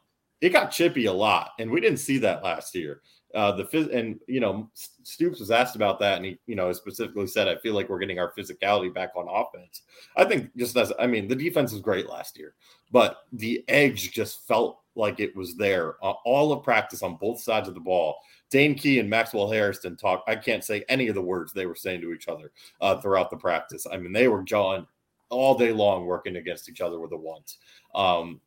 it got chippy a lot, and we didn't see that last year. Uh, the phys- and you know Stoops was asked about that, and he you know specifically said, "I feel like we're getting our physicality back on offense." I think just as I mean, the defense was great last year, but the edge just felt like it was there uh, all of practice on both sides of the ball. Dane Key and Maxwell Hairston talk. I can't say any of the words they were saying to each other uh, throughout the practice. I mean, they were jawing all day long, working against each other with the ones. Um,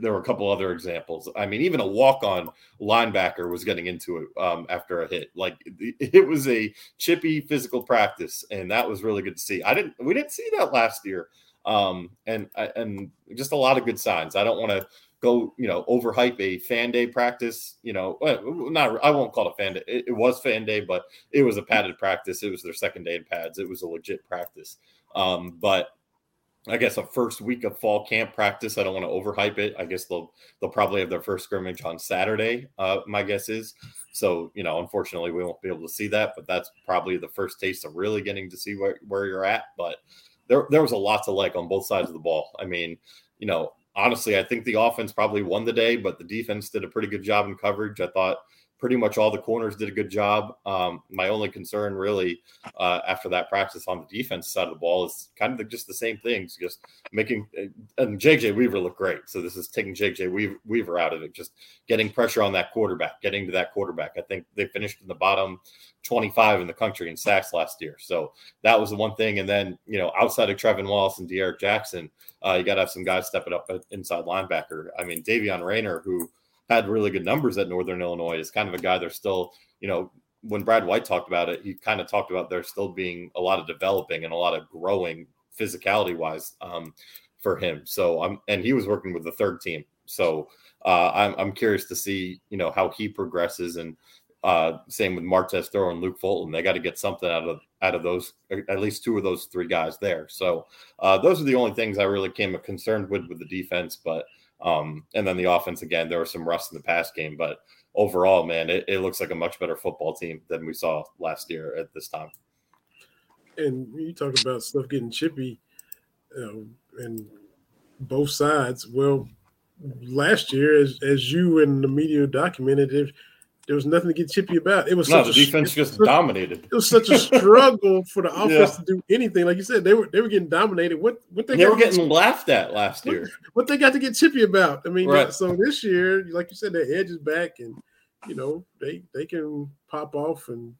there were a couple other examples. I mean, even a walk-on linebacker was getting into it um, after a hit. Like it, was a chippy physical practice, and that was really good to see. I didn't, we didn't see that last year, um, and and just a lot of good signs. I don't want to go, you know, overhype a fan day practice. You know, not I won't call it a fan day. It, it was fan day, but it was a padded practice. It was their second day in pads. It was a legit practice. Um, but I guess a first week of fall camp practice. I don't want to overhype it. I guess they'll they'll probably have their first scrimmage on Saturday. Uh, my guess is. So you know, unfortunately, we won't be able to see that. But that's probably the first taste of really getting to see where, where you're at. But there there was a lot to like on both sides of the ball. I mean, you know, honestly, I think the offense probably won the day, but the defense did a pretty good job in coverage. I thought pretty much all the corners did a good job. Um, my only concern, really, uh, after that practice on the defense side of the ball is kind of the, just the same things, just making and JJ Weaver looked great. So this is taking JJ Weaver, Weaver out of it, just getting pressure on that quarterback, getting to that quarterback. I think they finished in the bottom 25 in the country in sacks last year. So that was the one thing. And then, you know, outside of Trevin Wallace and D'Eryk Jackson, uh, you got to have some guys stepping up at inside linebacker. I mean, Davion Rayner, who had really good numbers at Northern Illinois, is kind of a guy they're still, you know, when Brad White talked about it, he kind of talked about there still being a lot of developing and a lot of growing physicality wise um, for him. So I'm, and he was working with the third team. So uh, I'm, I'm curious to see, you know, how he progresses and uh, same with Martez Throw and Luke Fulton. They got to get something out of out of those, at least two of those three guys there. So uh, those are the only things I really came concerned with with the defense. But um, and then the offense again, there was some rust in the pass game, but overall, man, it, it looks like a much better football team than we saw last year at this time. and you talk about stuff getting chippy, know, and both sides. Well, last year, as as you and the media documented, there was nothing to get chippy about. It was No, such the a, defense just was- dominated. It was such a struggle for the offense Yeah. to do anything. Like you said, they were they were getting dominated. What what they They got were to getting laughed at last year. what they got to get chippy about. I mean, Right. so this year, like you said, their edge is back, and you know they they can pop off and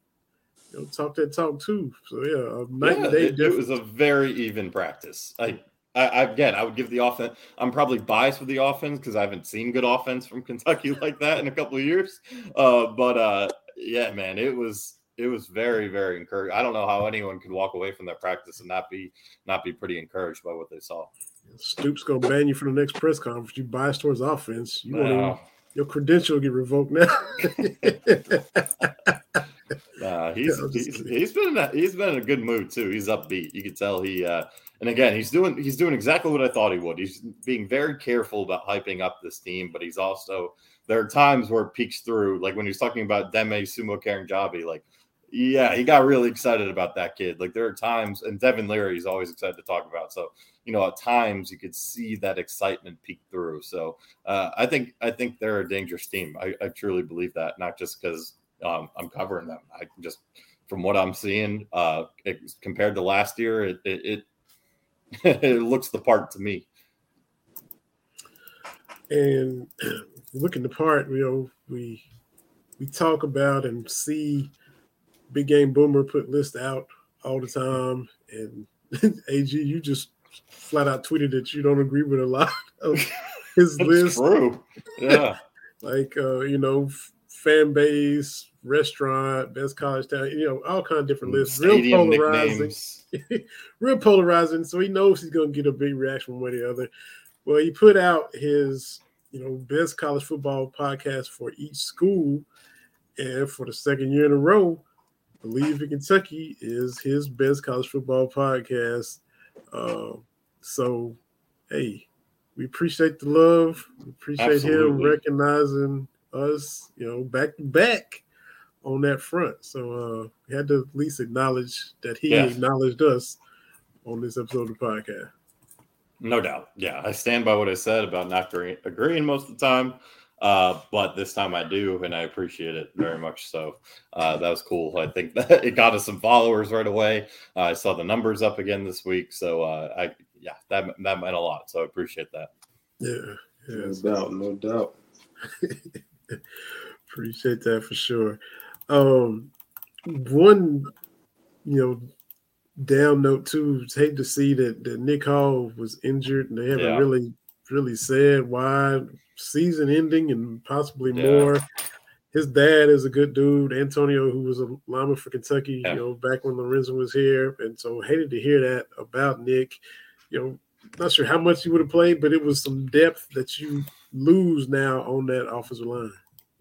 you know talk that talk too. So yeah, Yeah, and day it, it was a very even practice. I, I, I again, I would give the offense. I'm probably biased with the offense because I haven't seen good offense from Kentucky like that in a couple of years. Uh, but uh, yeah, man, it was it was very very encouraging. I don't know how anyone could walk away from that practice and not be not be pretty encouraged by what they saw. Stoops gonna ban you from the next press conference. You bias towards offense. You won't even, Wow. your credential get revoked now. No, he's he's, he's been in a, he's been in a good mood too. He's upbeat. You can tell he uh, and again he's doing he's doing exactly what I thought he would. He's being very careful about hyping up this team, but he's also there are times where it peeks through, like when he's talking about Demie Sumo-Karngbaye, like yeah, he got really excited about that kid. Like there are times, and Devin Leary is always excited to talk about. So you know, at times you could see that excitement peek through. So uh, I think I think they're a dangerous team. I, I truly believe that, not just because um, I'm covering them. I just from what I'm seeing, uh, it, compared to last year, it it, it, it looks the part to me. And looking the part, you know, we we talk about and see Big Game Boomer put list out all the time, and AG, you just flat out tweeted that you don't agree with a lot of his list. True, yeah. like uh, you know, fan base, restaurant, best college town, you know, all kind of different lists. Stadium real polarizing, real polarizing. So he knows he's going to get a big reaction one way or the other. Well, he put out his, you know, best college football podcast for each school, and for the second year in a row, Bleav in Kentucky is his best college football podcast. Uh, so, hey, we appreciate the love. We appreciate Absolutely. him recognizing us, you know, back to back on that front. So uh, we had to at least acknowledge that he yeah. acknowledged us on this episode of the podcast. No doubt. Yeah, I stand by what I said about not agreeing most of the time. Uh, but this time I do, and I appreciate it very much. So uh, that was cool. I think that it got us some followers right away. Uh, I saw the numbers up again this week, so uh, I yeah, that that meant a lot. So I appreciate that. Yeah, yeah no doubt, no doubt. appreciate that for sure. Um, one, you know, down note too. Hate to see that that Nick Hall was injured, and they haven't yeah. really really said why season ending and possibly yeah. more. His dad is a good dude, Antonio, who was a lineman for Kentucky, yeah. you know, back when Lorenzo was here. And so hated to hear that about Nick. You know, not sure how much he would have played, but it was some depth that you lose now on that offensive line.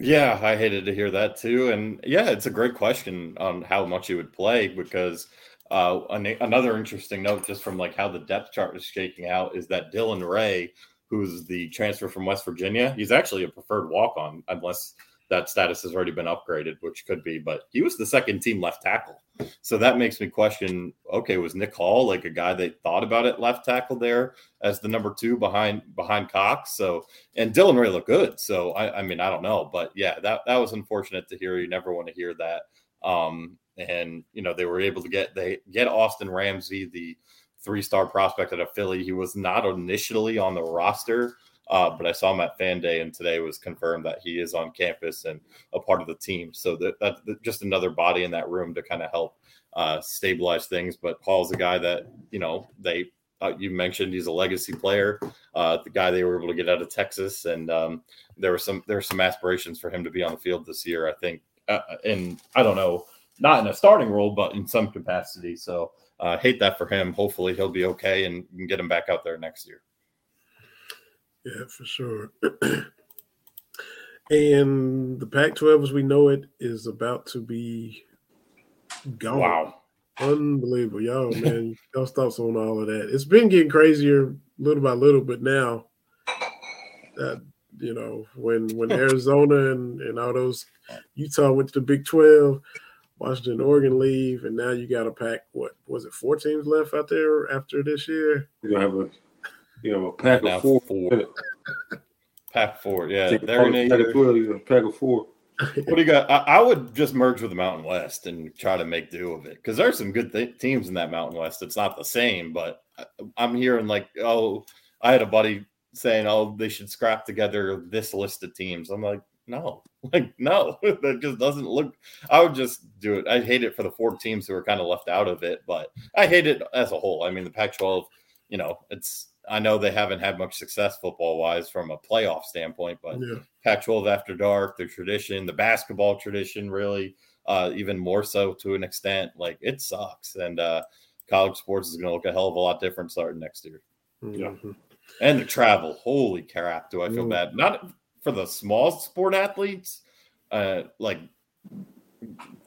Yeah, I hated to hear that too. And yeah, it's a great question on how much he would play because uh, another interesting note, just from like how the depth chart is shaking out, is that Dylan Ray who's the transfer from West Virginia. He's actually a preferred walk on, unless that status has already been upgraded, which could be, but he was the second team left tackle. So that makes me question okay, was Nick Hall like a guy that thought about it left tackle there as the number two behind behind Cox? So and Dylan Ray looked good. So I, I mean, I don't know, but yeah, that that was unfortunate to hear. You never want to hear that. Um, and you know, they were able to get they get Austin Ramsey, the three star prospect out of Philly. He was not initially on the roster, uh, but I saw him at Fan Day, and today was confirmed that he is on campus and a part of the team. So that, that's just another body in that room to kind of help uh, stabilize things. But Hall's a guy that you know they. Uh, you mentioned he's a legacy player, uh, the guy they were able to get out of Texas, and um, there were some there were some aspirations for him to be on the field this year. I think, uh, and I don't know, not in a starting role, but in some capacity. So uh, hate that for him. Hopefully, he'll be okay and get him back out there next year. Yeah, for sure. and the Pac 12, as we know it, is about to be gone. Wow. Unbelievable. Y'all, man, y'all thoughts on all of that. It's been getting crazier little by little, but now that you know, when when Arizona and, and all those Utah went to the Big 12, Washington, Oregon leave, and now you got to pack. What was it? Four teams left out there after this year. You have a you have a pack of four. four. pack four, yeah. They're in pack of four. Pack of four. What do you got? I, I, would just merge with the Mountain West and try to make do of it because there's some good th- teams in that Mountain West. It's not the same, but I, I'm hearing like, oh, I had a buddy saying, oh, they should scrap together this list of teams. I'm like, no, like no, that just doesn't look. I would just do it. I hate it for the four teams who are kind of left out of it, but I hate it as a whole. I mean, the Pac-12, you know, it's. I know they haven't had much success football wise from a playoff standpoint, but yeah. Pac-12 after dark, the tradition, the basketball tradition, really, uh, even more so to an extent. Like it sucks, and uh, college sports is going to look a hell of a lot different starting next year. Mm-hmm. Yeah. And the travel, holy crap, do I feel mm. bad? Not for the small sport athletes, uh, like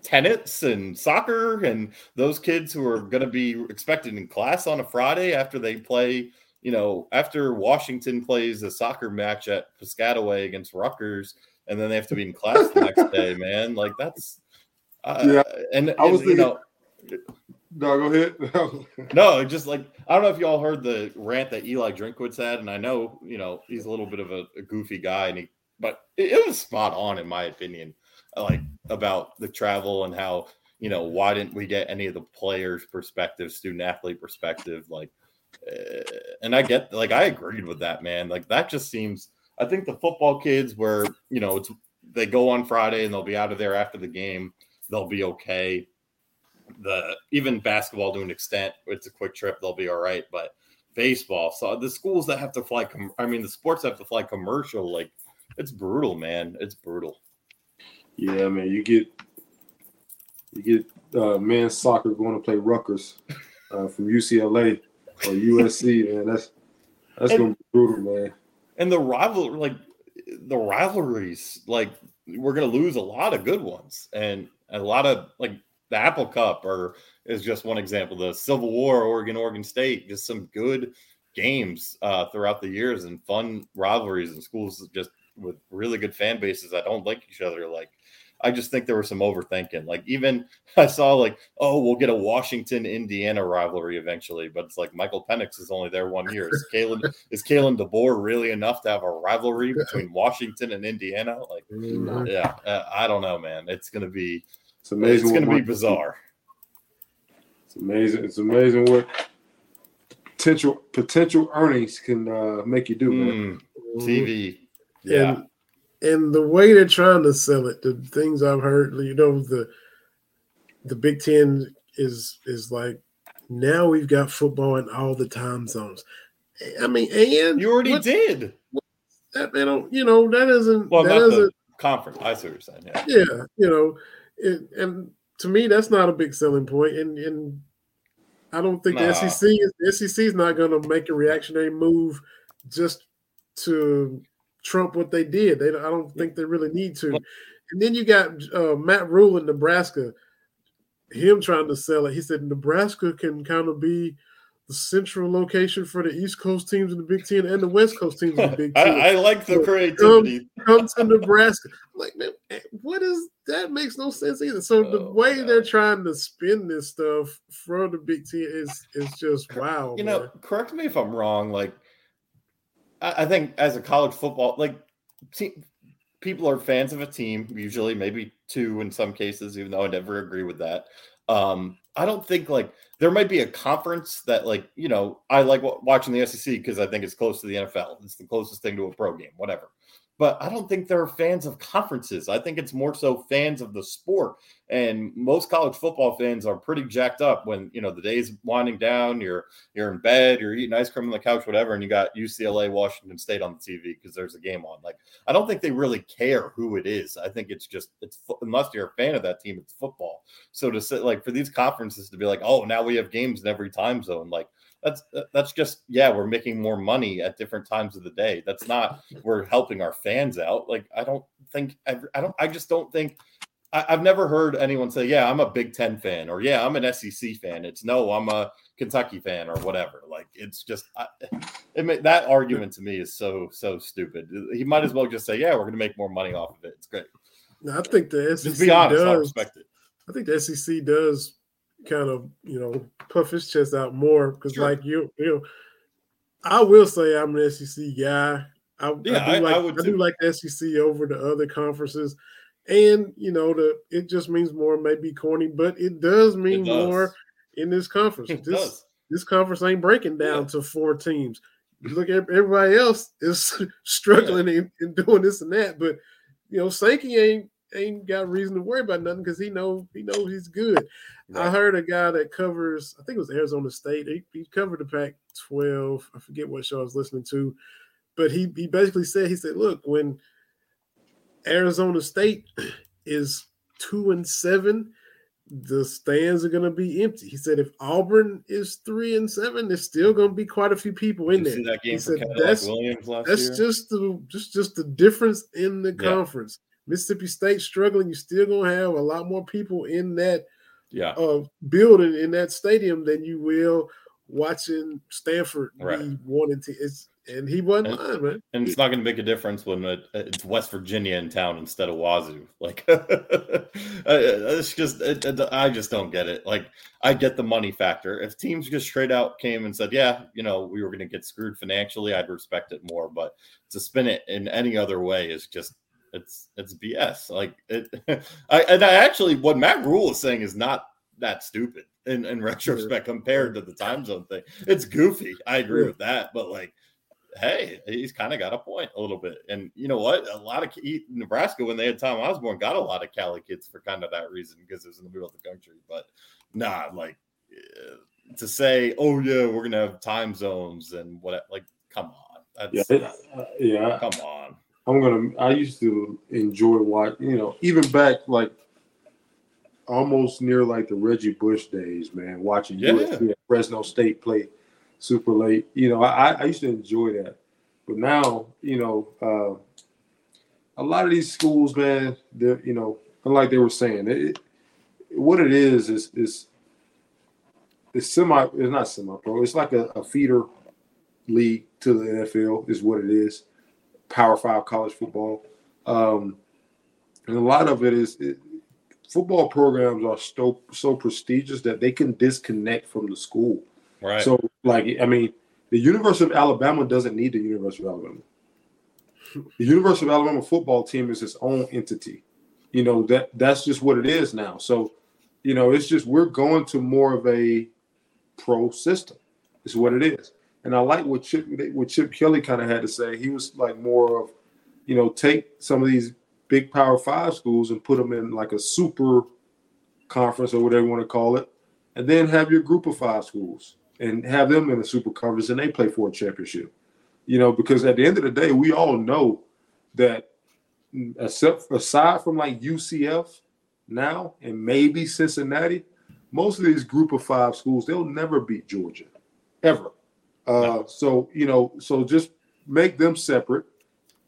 tennis and soccer and those kids who are going to be expected in class on a Friday after they play, you know, after Washington plays a soccer match at Piscataway against Rutgers, and then they have to be in class the next day, man. Like that's, uh, yeah. And, and I was thinking, you know, no, go ahead. no, just like I don't know if y'all heard the rant that Eli Drinkwitz had, and I know you know he's a little bit of a, a goofy guy, and he, but it, it was spot on in my opinion, like about the travel and how you know why didn't we get any of the players' perspective, student athlete perspective, like, and I get like I agreed with that man, like that just seems. I think the football kids where you know it's they go on Friday and they'll be out of there after the game, they'll be okay the even basketball to an extent, it's a quick trip, they'll be all right. But baseball, so the schools that have to fly, com- I mean, the sports have to fly commercial, like it's brutal, man. It's brutal. Yeah, man. You get you get uh, men's soccer going to play Rutgers uh, from UCLA or USC, man. That's that's and, gonna be brutal, man. And the rival, like the rivalries, like we're gonna lose a lot of good ones, and a lot of like the Apple Cup or is just one example. The Civil War, Oregon, Oregon State, just some good games uh, throughout the years and fun rivalries and schools just with really good fan bases that don't like each other. Like, I just think there was some overthinking. Like, even I saw like, oh, we'll get a Washington Indiana rivalry eventually, but it's like Michael Penix is only there one year. Is Kalen is Kalen DeBoer really enough to have a rivalry between Washington and Indiana? Like, mm-hmm. yeah, uh, I don't know, man. It's gonna be it's amazing. It's going to be bizarre. It's amazing. It's amazing what potential potential earnings can uh, make you do, man. Mm, TV, yeah. And, and the way they're trying to sell it, the things I've heard, you know, the the Big Ten is is like now we've got football in all the time zones. I mean, and you already what, did. That they don't, you know, that isn't well, that doesn't conference. I see what you're saying. Yeah, yeah, you know, it, and to me, that's not a big selling point. And and I don't think nah. the SEC is the SEC is not going to make a reactionary move just to trump what they did. They I don't think they really need to. And then you got uh, Matt Rhule in Nebraska, him trying to sell it. He said Nebraska can kind of be the central location for the East Coast teams in the Big Ten and the West Coast teams in the Big Ten. I, I like the creativity. Come, come, to Nebraska. I'm like, man, eh, what is that? Makes no sense either. So oh, the way they're trying to spin this stuff for the Big Ten is is just wow. You man. know, correct me if I'm wrong. Like, I, think as a college football, like, people are fans of a team. Usually, maybe two in some cases, even though I never agree with that. Um, I don't think like there might be a conference that like you know I like watching the SEC because I think it's close to the NFL. It's the closest thing to a pro game, whatever but I don't think they're fans of conferences. I think it's more so fans of the sport. And most college football fans are pretty jacked up when you know the day's winding down. You're you're in bed, you're eating ice cream on the couch, whatever, and you got UCLA, Washington State on the TV because there's a game on. Like I don't think they really care who it is. I think it's just it's unless you're a fan of that team, it's football. So to say like for these conferences to be like, oh, now we have games in every time zone, like that's that's just yeah we're making more money at different times of the day. That's not we're helping our fans out. Like i don't think i, I don't i just don't think I, have never heard anyone say yeah i'm a big 10 fan or yeah i'm an sec fan. It's no i'm a kentucky fan or whatever. Like it's just I, it, that argument to me is so so stupid. He might as well just say yeah we're going to make more money off of it. It's great. I think the sec just be honest does, i respect it. I think the sec does kind of you know puff his chest out more because sure. like you you know I will say I'm an SEC guy. I, yeah, I do, like, I, I do like SEC over the other conferences, and you know the it just means more. Maybe corny, but it does mean it does. more in this conference. It this does. this conference ain't breaking down yeah. to four teams. You look at everybody else is struggling yeah. and, and, doing this and that, but you know Sankey ain't ain't got reason to worry about nothing because he know he knows he's good. Right. I heard a guy that covers, I think it was Arizona State. He, he covered the Pac-12. I forget what show I was listening to, but he he basically said he said, look, when Arizona State is two and seven, the stands are going to be empty. He said if Auburn is three and seven, there's still going to be quite a few people in there. he said that's, that's just the just just the difference in the yeah. conference. Mississippi State struggling, you're still gonna have a lot more people in that Yeah. uh, building in that stadium than you will watching Stanford Right. be wanting to. It's and he wasn't And- lying, man. And it's not going to make a difference when it, it's West Virginia in town instead of Wazoo. Like, uh, uh, it's just, it, it- I just don't get it. Like, I get the money factor. If teams just straight out came and said, yeah, you know, we were going to get screwed financially, I'd respect it more. But to spin it in any other way is just, it's, it's BS. Like, it, I, and I actually, what Matt Rhule is saying is not that stupid in, in retrospect compared to the time zone thing. It's goofy. I agree with that. But like, hey, he's kind of got a point a little bit. And you know what? A lot of he- Nebraska, when they had Tom Osborne, got a lot of Cali kids for kind of that reason because it was in the middle of the country. But nah, like uh, to say, oh yeah, we're gonna have time zones and what? Like, come on, Yeah, it- uh, yeah. come on. I'm gonna. I used to enjoy watch. You know, even back like almost near like the Reggie Bush days, man. Watching Yeah. USC at Fresno State play super late. You know, I, I used to enjoy that. But now, you know, uh, a lot of these schools, man, they're you know, like they were saying, it, what it is is is it's semi. It's not semi pro. It's like a, a feeder league to the NFL. Is what it is. Power Five college football, um, and a lot of it is it, football programs are so so prestigious that they can disconnect from the school. Right. So, like, I mean, the University of Alabama doesn't need the University of Alabama. The University of Alabama football team is its own entity. You know that that's just what it is now. So, you know, it's just we're going to more of a pro system. Is what it is. And I like what Chip what Chip Kelly kind of had to say. He was like more of, you know, take some of these big Power Five schools and put them in like a super conference or whatever you want to call it, and then have your group of five schools and have them in a super conference and they play for a championship. You know, because at the end of the day, we all know that except aside from like UCF now and maybe Cincinnati, most of these group of five schools, they'll never beat Georgia. Ever. Uh, so you know, so just make them separate,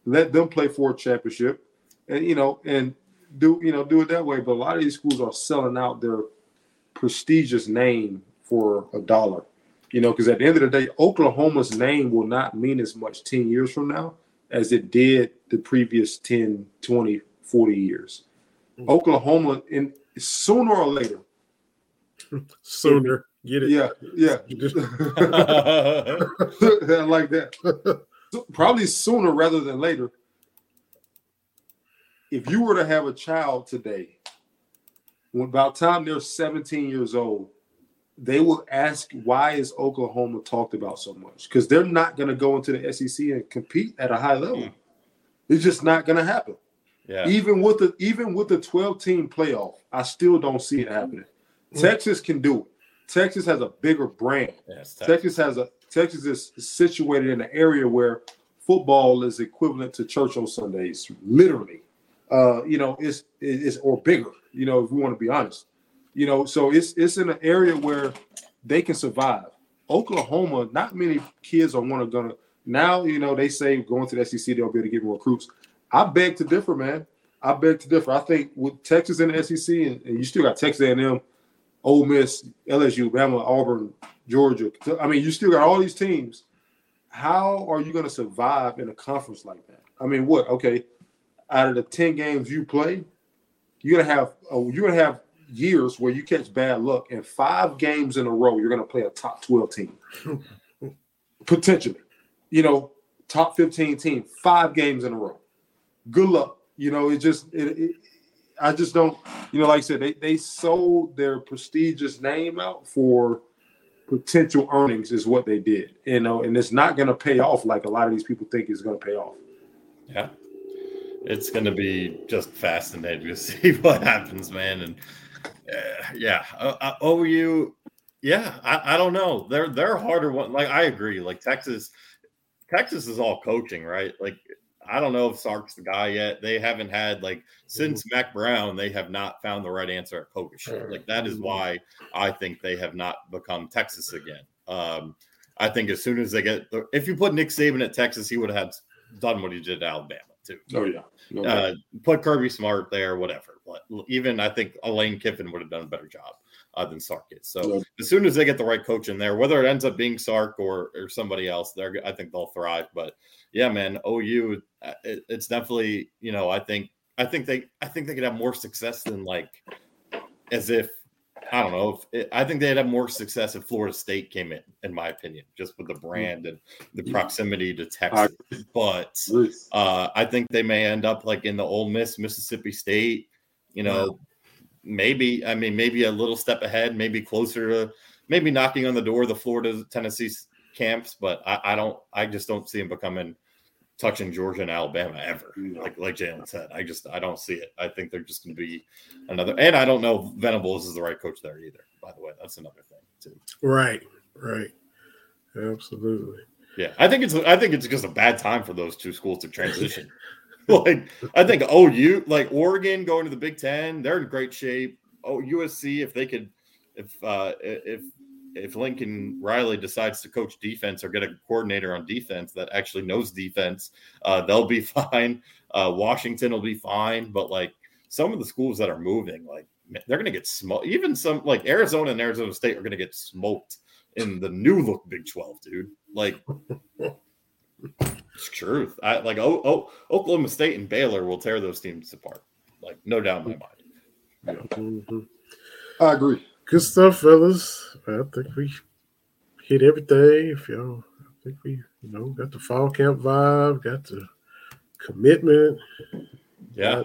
let them play for a championship, and you know, and do you know do it that way. But a lot of these schools are selling out their prestigious name for a dollar. You know, because at the end of the day, Oklahoma's name will not mean as much 10 years from now as it did the previous 10, 20, 40 years. Oklahoma, in sooner or later, Sooner, get it? yeah, yeah, like that. Probably sooner rather than later. If you were to have a child today, when about time they're 17 years old, they will ask why is Oklahoma talked about so much? Because they're not going to go into the SEC and compete at a high level. Mm. It's just not going to happen. yeah. Even with the even with the 12 team playoff, I still don't see it happening. Mm. Texas can do it. Texas has a bigger brand. Yes, Texas has a Texas is situated in an area where football is equivalent to church on Sundays, literally. Uh, you know, it's it's or bigger. You know, if we want to be honest. You know, so it's it's in an area where they can survive. Oklahoma, not many kids are want to gonna now. You know, they say going to the SEC they'll be able to get more recruits. I beg to differ, man. I beg to differ. I think with Texas and the SEC, and, and you still got Texas A&M, Ole Miss, LSU, Bama, Auburn, Georgia. I mean, you still got all these teams. How are you going to survive in a conference like that? I mean, what? Okay, out of the ten games you play, you're gonna have oh, you're gonna have years where you catch bad luck, and five games in a row you're gonna play a top twelve team, potentially. You know, top fifteen team, five games in a row. Good luck. You know, it just it, it I just don't, you know, like I said, they, they sold their prestigious name out for potential earnings, is what they did. You know, and it's not going to pay off like a lot of these people think it's going to pay off. Yeah. It's going to be just fascinating to see what happens, man. And uh, yeah, uh, uh, OU, yeah, I, I don't know. They're they're harder one. Like I agree. Like Texas, Texas is all coaching, right? Like I don't know if Sark's the guy yet. They haven't had like since Mack Brown, they have not found the right answer at coach. Like that is why I think they have not become Texas again. Um, I think as soon as they get, the, if you put Nick Saban at Texas, he would have done what he did at Alabama too. Oh yeah. No Uh, put Kirby Smart there, whatever. But even I think Elaine Kiffin would have done a better job uh, than Sark is. So Yeah. as soon as they get the right coach in there, whether it ends up being Sark or or somebody else, they're I think they'll thrive. But yeah, man, OU, uh, it, it's definitely you know I think I think they I think they could have more success than like as if I don't know. If, I think they'd have more success if Florida State came in, in my opinion, just with the brand and the proximity to Texas. But uh, I think they may end up like in the Ole Miss, Mississippi State. You know, maybe I mean maybe a little step ahead, maybe closer to maybe knocking on the door of the Florida Tennessee camps. But I, I don't. I just don't see them becoming touching Georgia and Alabama ever. No. Like like Jalen said, I just I don't see it. I think they're just going to be another. And I don't know if Venables is the right coach there either. By the way, that's another thing too. Right, right. Absolutely. Yeah, I think it's I think it's just a bad time for those two schools to transition. like I think OU, like Oregon going to the Big Ten, they're in great shape. Oh, USC, if they could, if uh if if Lincoln Riley decides to coach defense or get a coordinator on defense that actually knows defense, uh, they'll be fine. Uh, Washington will be fine, but like some of the schools that are moving, like they're going to get smoked. Even some like Arizona and Arizona State are going to get smoked in the new look Big Twelve, dude. Like it's truth. I like oh, oh Oklahoma State and Baylor will tear those teams apart. Like no doubt in my mind. Mhm. I agree. Good stuff, fellas. I think we hit everything. If y'all, I think we, you know, got the fall camp vibe, got the commitment, Yeah.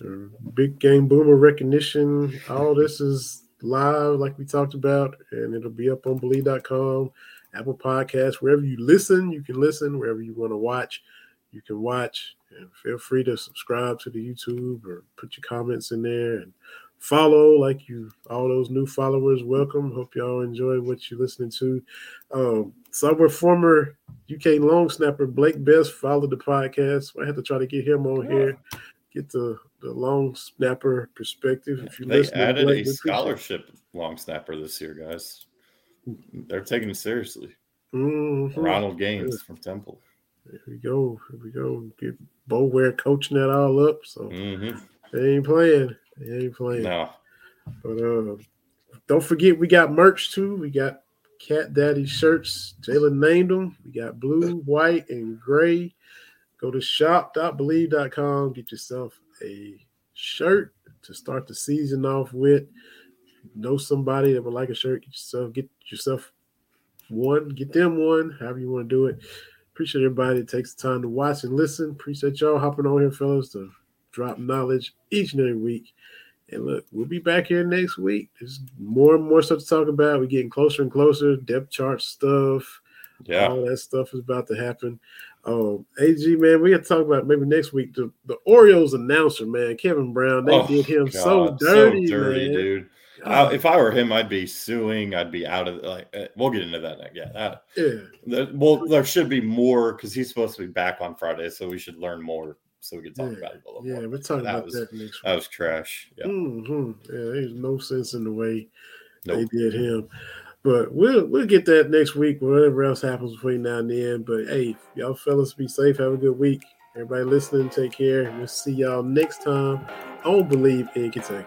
the big game boomer recognition. All this is live, like we talked about, and it'll be up on Bleav.com, Apple Podcasts, wherever you listen, you can listen. Wherever you want to watch, you can watch. And feel free to subscribe to the YouTube or put your comments in there and follow. Like you, all those new followers, welcome. Hope y'all enjoy what you're listening to. Um, so our former UK long snapper Blake Best followed the podcast. I had to try to get him on here get the the long snapper perspective. If you They listen, to added Blake, a we appreciate it. scholarship long snapper this year, guys. They're taking it seriously. Mhm. Ronald Gaines from Temple. Here we go. Here we go. Get Boulware coaching that all up. So hmm they ain't playing. They ain't playing. No, But uh, don't forget, we got merch too. We got Cat Daddy shirts. Jalen named them. We got blue, white, and gray. Go to shop.bleav.com. Get yourself a shirt to start the season off with. Know somebody that would like a shirt. Get yourself get yourself one. Get them one. However you want to do it. Appreciate everybody that takes the time to watch and listen. Appreciate y'all hopping on here, fellas, to drop knowledge each and every week. And look, we'll be back here next week. There's more and more stuff to talk about. We're getting closer and closer. Depth chart stuff. yeah, All that stuff is about to happen. Um, AG, man, we got to talk about maybe next week. The, the Orioles announcer, man, Kevin Brown, they Oh, did him so God, dirty, dirty, man. dude. I, if I were him, I'd be suing. I'd be out of like. uh, We'll get into that. Yeah, that, yeah, that- well, there should be more because he's supposed to be back on Friday, so we should learn more so we can talk Yeah, about it a little yeah, more. we're talking that about was, that next That week. was trash. Yeah, hmm Yeah, there's no sense in the way Nope. they did him. But we'll we'll get that next week, whatever else happens between now and then. But hey, y'all fellas be safe, have a good week. Everybody listening, take care. We'll see y'all next time on Bleav in Kentucky.